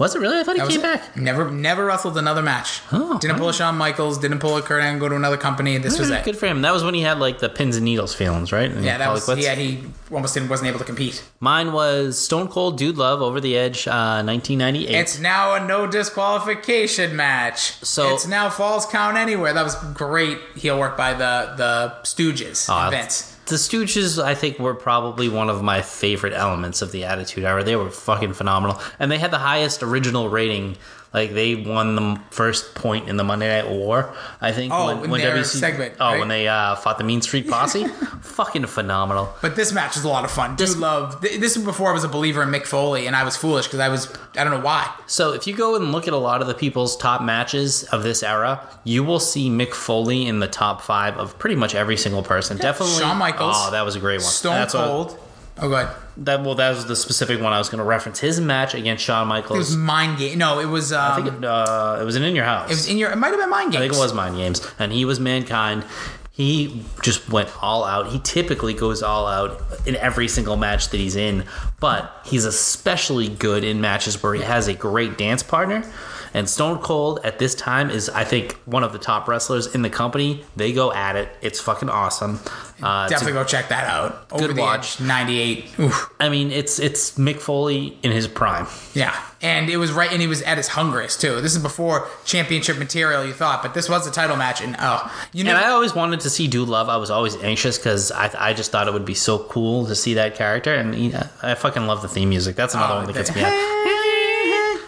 Was it really? I thought he That came back. Never, never wrestled another match. Oh, didn't pull a Shawn Michaels. Didn't pull a Kurt Angle. Go to another company. This was it. Good for him. That was when he had like the pins and needles feelings, right? And Yeah, that was. Quits. Yeah, he almost didn't, wasn't able to compete. Mine was Stone Cold Dude Love Over the Edge, uh, 1998. It's now a no disqualification match. So- it's now falls count anywhere. That was great heel work by the the Stooges, and Vince. The Stooges, I think, were probably one of my favorite elements of the Attitude Era. They were fucking phenomenal, and they had the highest original rating. Like they won the first point in the Monday Night War, I think. Oh, in their segment, Oh, right? when they uh, fought the Mean Street Posse, fucking phenomenal. But this match was a lot of fun. Dude, This- love. This was before I was a believer in Mick Foley, and I was foolish because I was. I don't know why. So if you go and look at a lot of the people's top matches of this era, you will see Mick Foley in the top five of pretty much every single person. Definitely Shawn Michaels. Oh, that was a great one. Stone That's what- Cold. Oh, go ahead. that well, that was the specific one I was going to reference. His match against Shawn Michaels. It was. Mind Game. No, it was. Um, I think it, uh, it was in In Your House. it was in your. It might have been Mind Games. I think it was Mind Games, and he was Mankind. He just went all out. He typically goes all out in every single match that he's in, but he's especially good in matches where he has a great dance partner. And Stone Cold at this time is, I think, one of the top wrestlers in the company. They go at it. It's fucking awesome. Uh, Definitely go check that out. Over Good the watch. Edge 98. Oof. I mean, it's it's Mick Foley in his prime. Yeah. And it was right, and he was at his hungriest too. This is before championship material, you thought, but this was a title match. And oh, you know, And I always wanted to see Dude Love. I was always anxious because I, I just thought it would be so cool to see that character. And you know, I fucking love the theme music. That's another Oh, one that gets me. Out.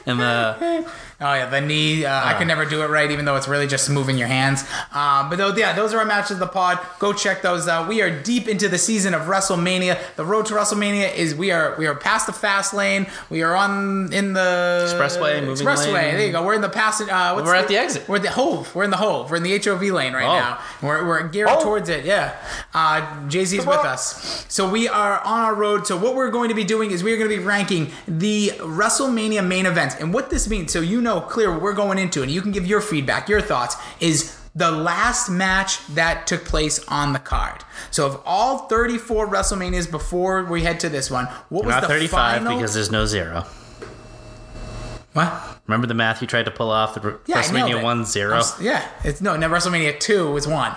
And the Oh yeah, the knee. Uh, I can never do it right, even though it's really just moving your hands. Uh, but though, yeah, those are our matches of the pod. Go check those out. We are deep into the season of WrestleMania. The road to WrestleMania is we are we are past the fast lane. We are on in the Expressway, moving expressway. lane. There you go. We're in the pass. Uh, We're at the exit. We're at the Hove. We're in the Hove. We're in the HOV lane right Oh. now. We're, we're gearing Oh. towards it. Yeah. Uh, Jay is with us. So we are on our road. So what we're going to be doing is we are going to be ranking the WrestleMania main events. And what this means, so you know clear what we're going into, and you can give your feedback, your thoughts, is the last match that took place on the card. So of all 34 WrestleManias before we head to this one, what was not the 35 final? because there's no zero. what? Remember the math you tried to pull off the Yeah, WrestleMania one zero? Yeah, it's no, no WrestleMania two was one.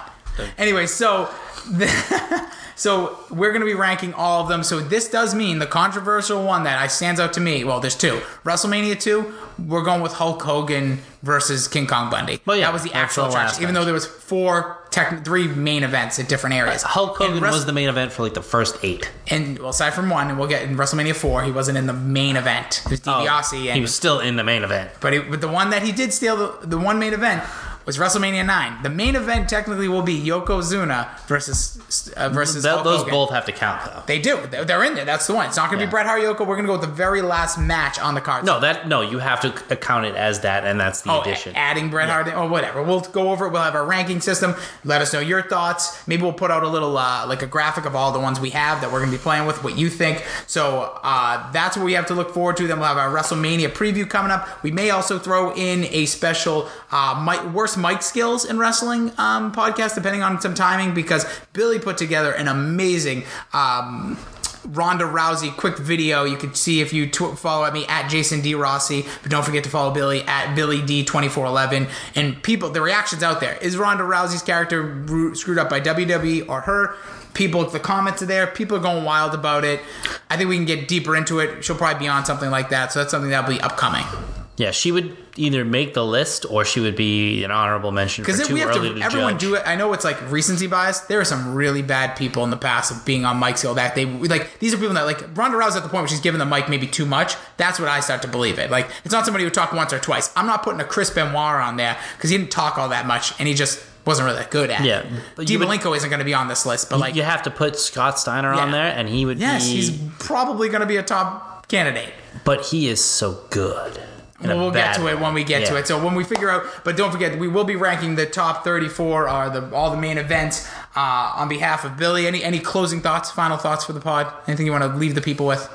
Anyway, so the, so we're gonna be ranking all of them. So this does mean the controversial one that I stands out to me. Well, there's two. WrestleMania two, we're going with Hulk Hogan versus King Kong Bundy. Well, yeah, that was the actual last even though there was four, tech, three main events at different areas. Hulk Hogan was the main event for like the first eight. and well, aside from one, and we'll get in WrestleMania four, he wasn't in the main event. It was oh, DiBiase, and Oh, he was still in the main event. but, he, but the one that he did steal, the, the one main event, was WrestleMania 9. The main event technically will be Yokozuna versus uh, versus Th- those Hogan. both have to count though. They do. They're, in there. That's the one. It's not going to Yeah. be Bret Hart Yoko. We're going to go with the very last match on the card. No, that no, you have to count it as that, and that's the Oh, addition. a- adding Bret Hart in, or whatever. We'll go over it. We'll have our ranking system. Let us know your thoughts. Maybe we'll put out a little uh, like a graphic of all the ones we have that we're going to be playing with. What you think? So uh, that's what we have to look forward to. Then we'll have our WrestleMania preview coming up. We may also throw in a special uh, mic, worst mic skills in wrestling um, podcast, depending on some timing, because Billy put together an amazing. Um, Ronda Rousey quick video. You can see if you tw- follow at me at Jason D Rossi, but don't forget to follow Billy at Billy D twenty four eleven. And people, the reactions out there is Ronda Rousey's character screwed up by WWE or her? People, the comments are there. People are going wild about it. I think we can get deeper into it. She'll probably be on something like that, so that's something that'll be upcoming. yeah, she would either make the list or she would be an honorable mention Because too we have early to, to, everyone judge. do it. I know it's like recency bias. There are some really bad people in the past of being on mic all that they like. These are people that like Ronda Rousey at the point where she's giving the mic maybe too much. That's what I start to believe it. Like it's not somebody who talked once or twice. I'm not putting a Chris Benoit on there because he didn't talk all that much and he just wasn't really that good at. It. Yeah, but would- isn't going to be on this list, but like you have to put Scott Steiner on there, and he would yes, be. he's probably going to be a top candidate. but he is so good. Well, we'll get to it when we get to it. So when we figure out, but don't forget, we will be ranking the top 34 or the all the main events uh, on behalf of Billy. Any any closing thoughts, final thoughts for the pod? Anything you want to leave the people with?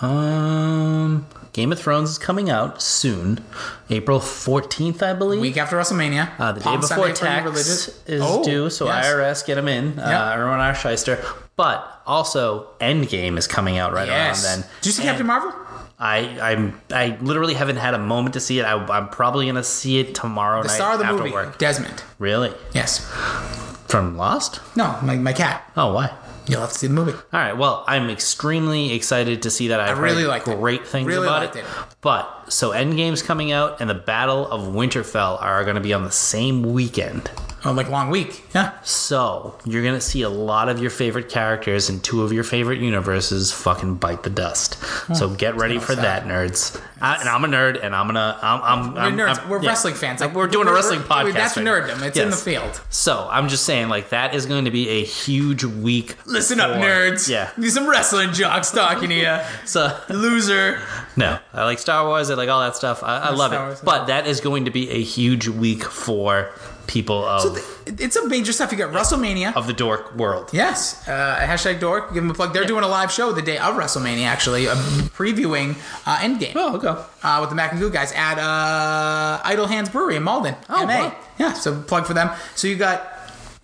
Um, Game of Thrones is coming out soon, April fourteenth, I believe. Week after WrestleMania, Uh, the day before Sunday tax is Oh, due, so yes. IRS get them in. Yep. Uh, everyone our shyster. But also, Endgame is coming out right Yes. around then. Did you see And Captain Marvel? I I'm I literally haven't had a moment to see it. I, I'm probably gonna see it tomorrow The night star of the after movie, work. Desmond. Really? Yes. From Lost? No, my, my cat. Oh, why? You'll have to see the movie. All right. Well, I'm extremely excited to see that. I've really like liked it. great things Really about it. it. But so Endgame's coming out, and the Battle of Winterfell are going to be on the same weekend. Oh, like long week. Yeah. So you're going to see a lot of your favorite characters in two of your favorite universes fucking bite the dust. Hmm. so get ready for that, nerds. I, and I'm a nerd, and I'm gonna. I'm. I'm, We're I'm nerds. I'm- we're yeah. wrestling fans. Like we're doing a wrestling podcast. That's right nerddom. It's in the field. So I'm just saying, like that is going to be a huge week. Listen up, nerds. Yeah. These some wrestling jocks talking to you. So Loser. No, I like Star Wars. I like all that stuff. I, I love Star it. Wars. But that is going to be a huge week for people of It's some major stuff. You got WrestleMania. of the dork world. Yes. Uh, hashtag dork. Give them a plug. They're doing a live show the day of WrestleMania, actually, uh, previewing uh, Endgame. Oh, okay. Uh, with the Mac and Goo guys at uh, Idle Hands Brewery in Malden. Oh, MA. wow. Yeah, so plug for them. So you got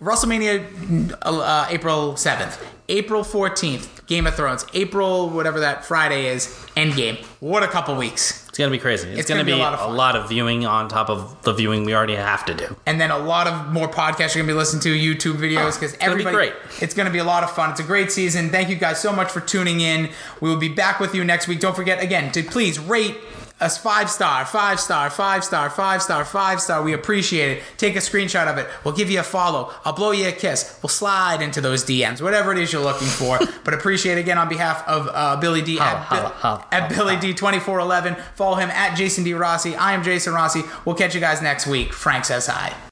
WrestleMania uh, April 7th. April 14th, Game of Thrones, April, whatever that Friday is, Endgame. What a couple weeks. It's gonna be crazy. It's, It's gonna, gonna be be, a lot of a lot of viewing on top of the viewing we already have to do. and then a lot of more podcasts you're gonna be listening to, YouTube videos, ah, because gonna be everybody. great. It's gonna be a lot of fun. It's a great season. Thank you guys so much for tuning in. We will be back with you next week. Don't forget again to please rate us five star, five star, five star, five star, five star. We appreciate it. Take a screenshot of it. We'll give you a follow. I'll blow you a kiss. We'll slide into those DMs, whatever it is you're looking for. but appreciate it again on behalf of uh, Billy D at, holla, holla, at holla, Billy D twenty four eleven. Follow him at Jason D Rossi. I am Jason Rossi. We'll catch you guys next week. Frank says hi.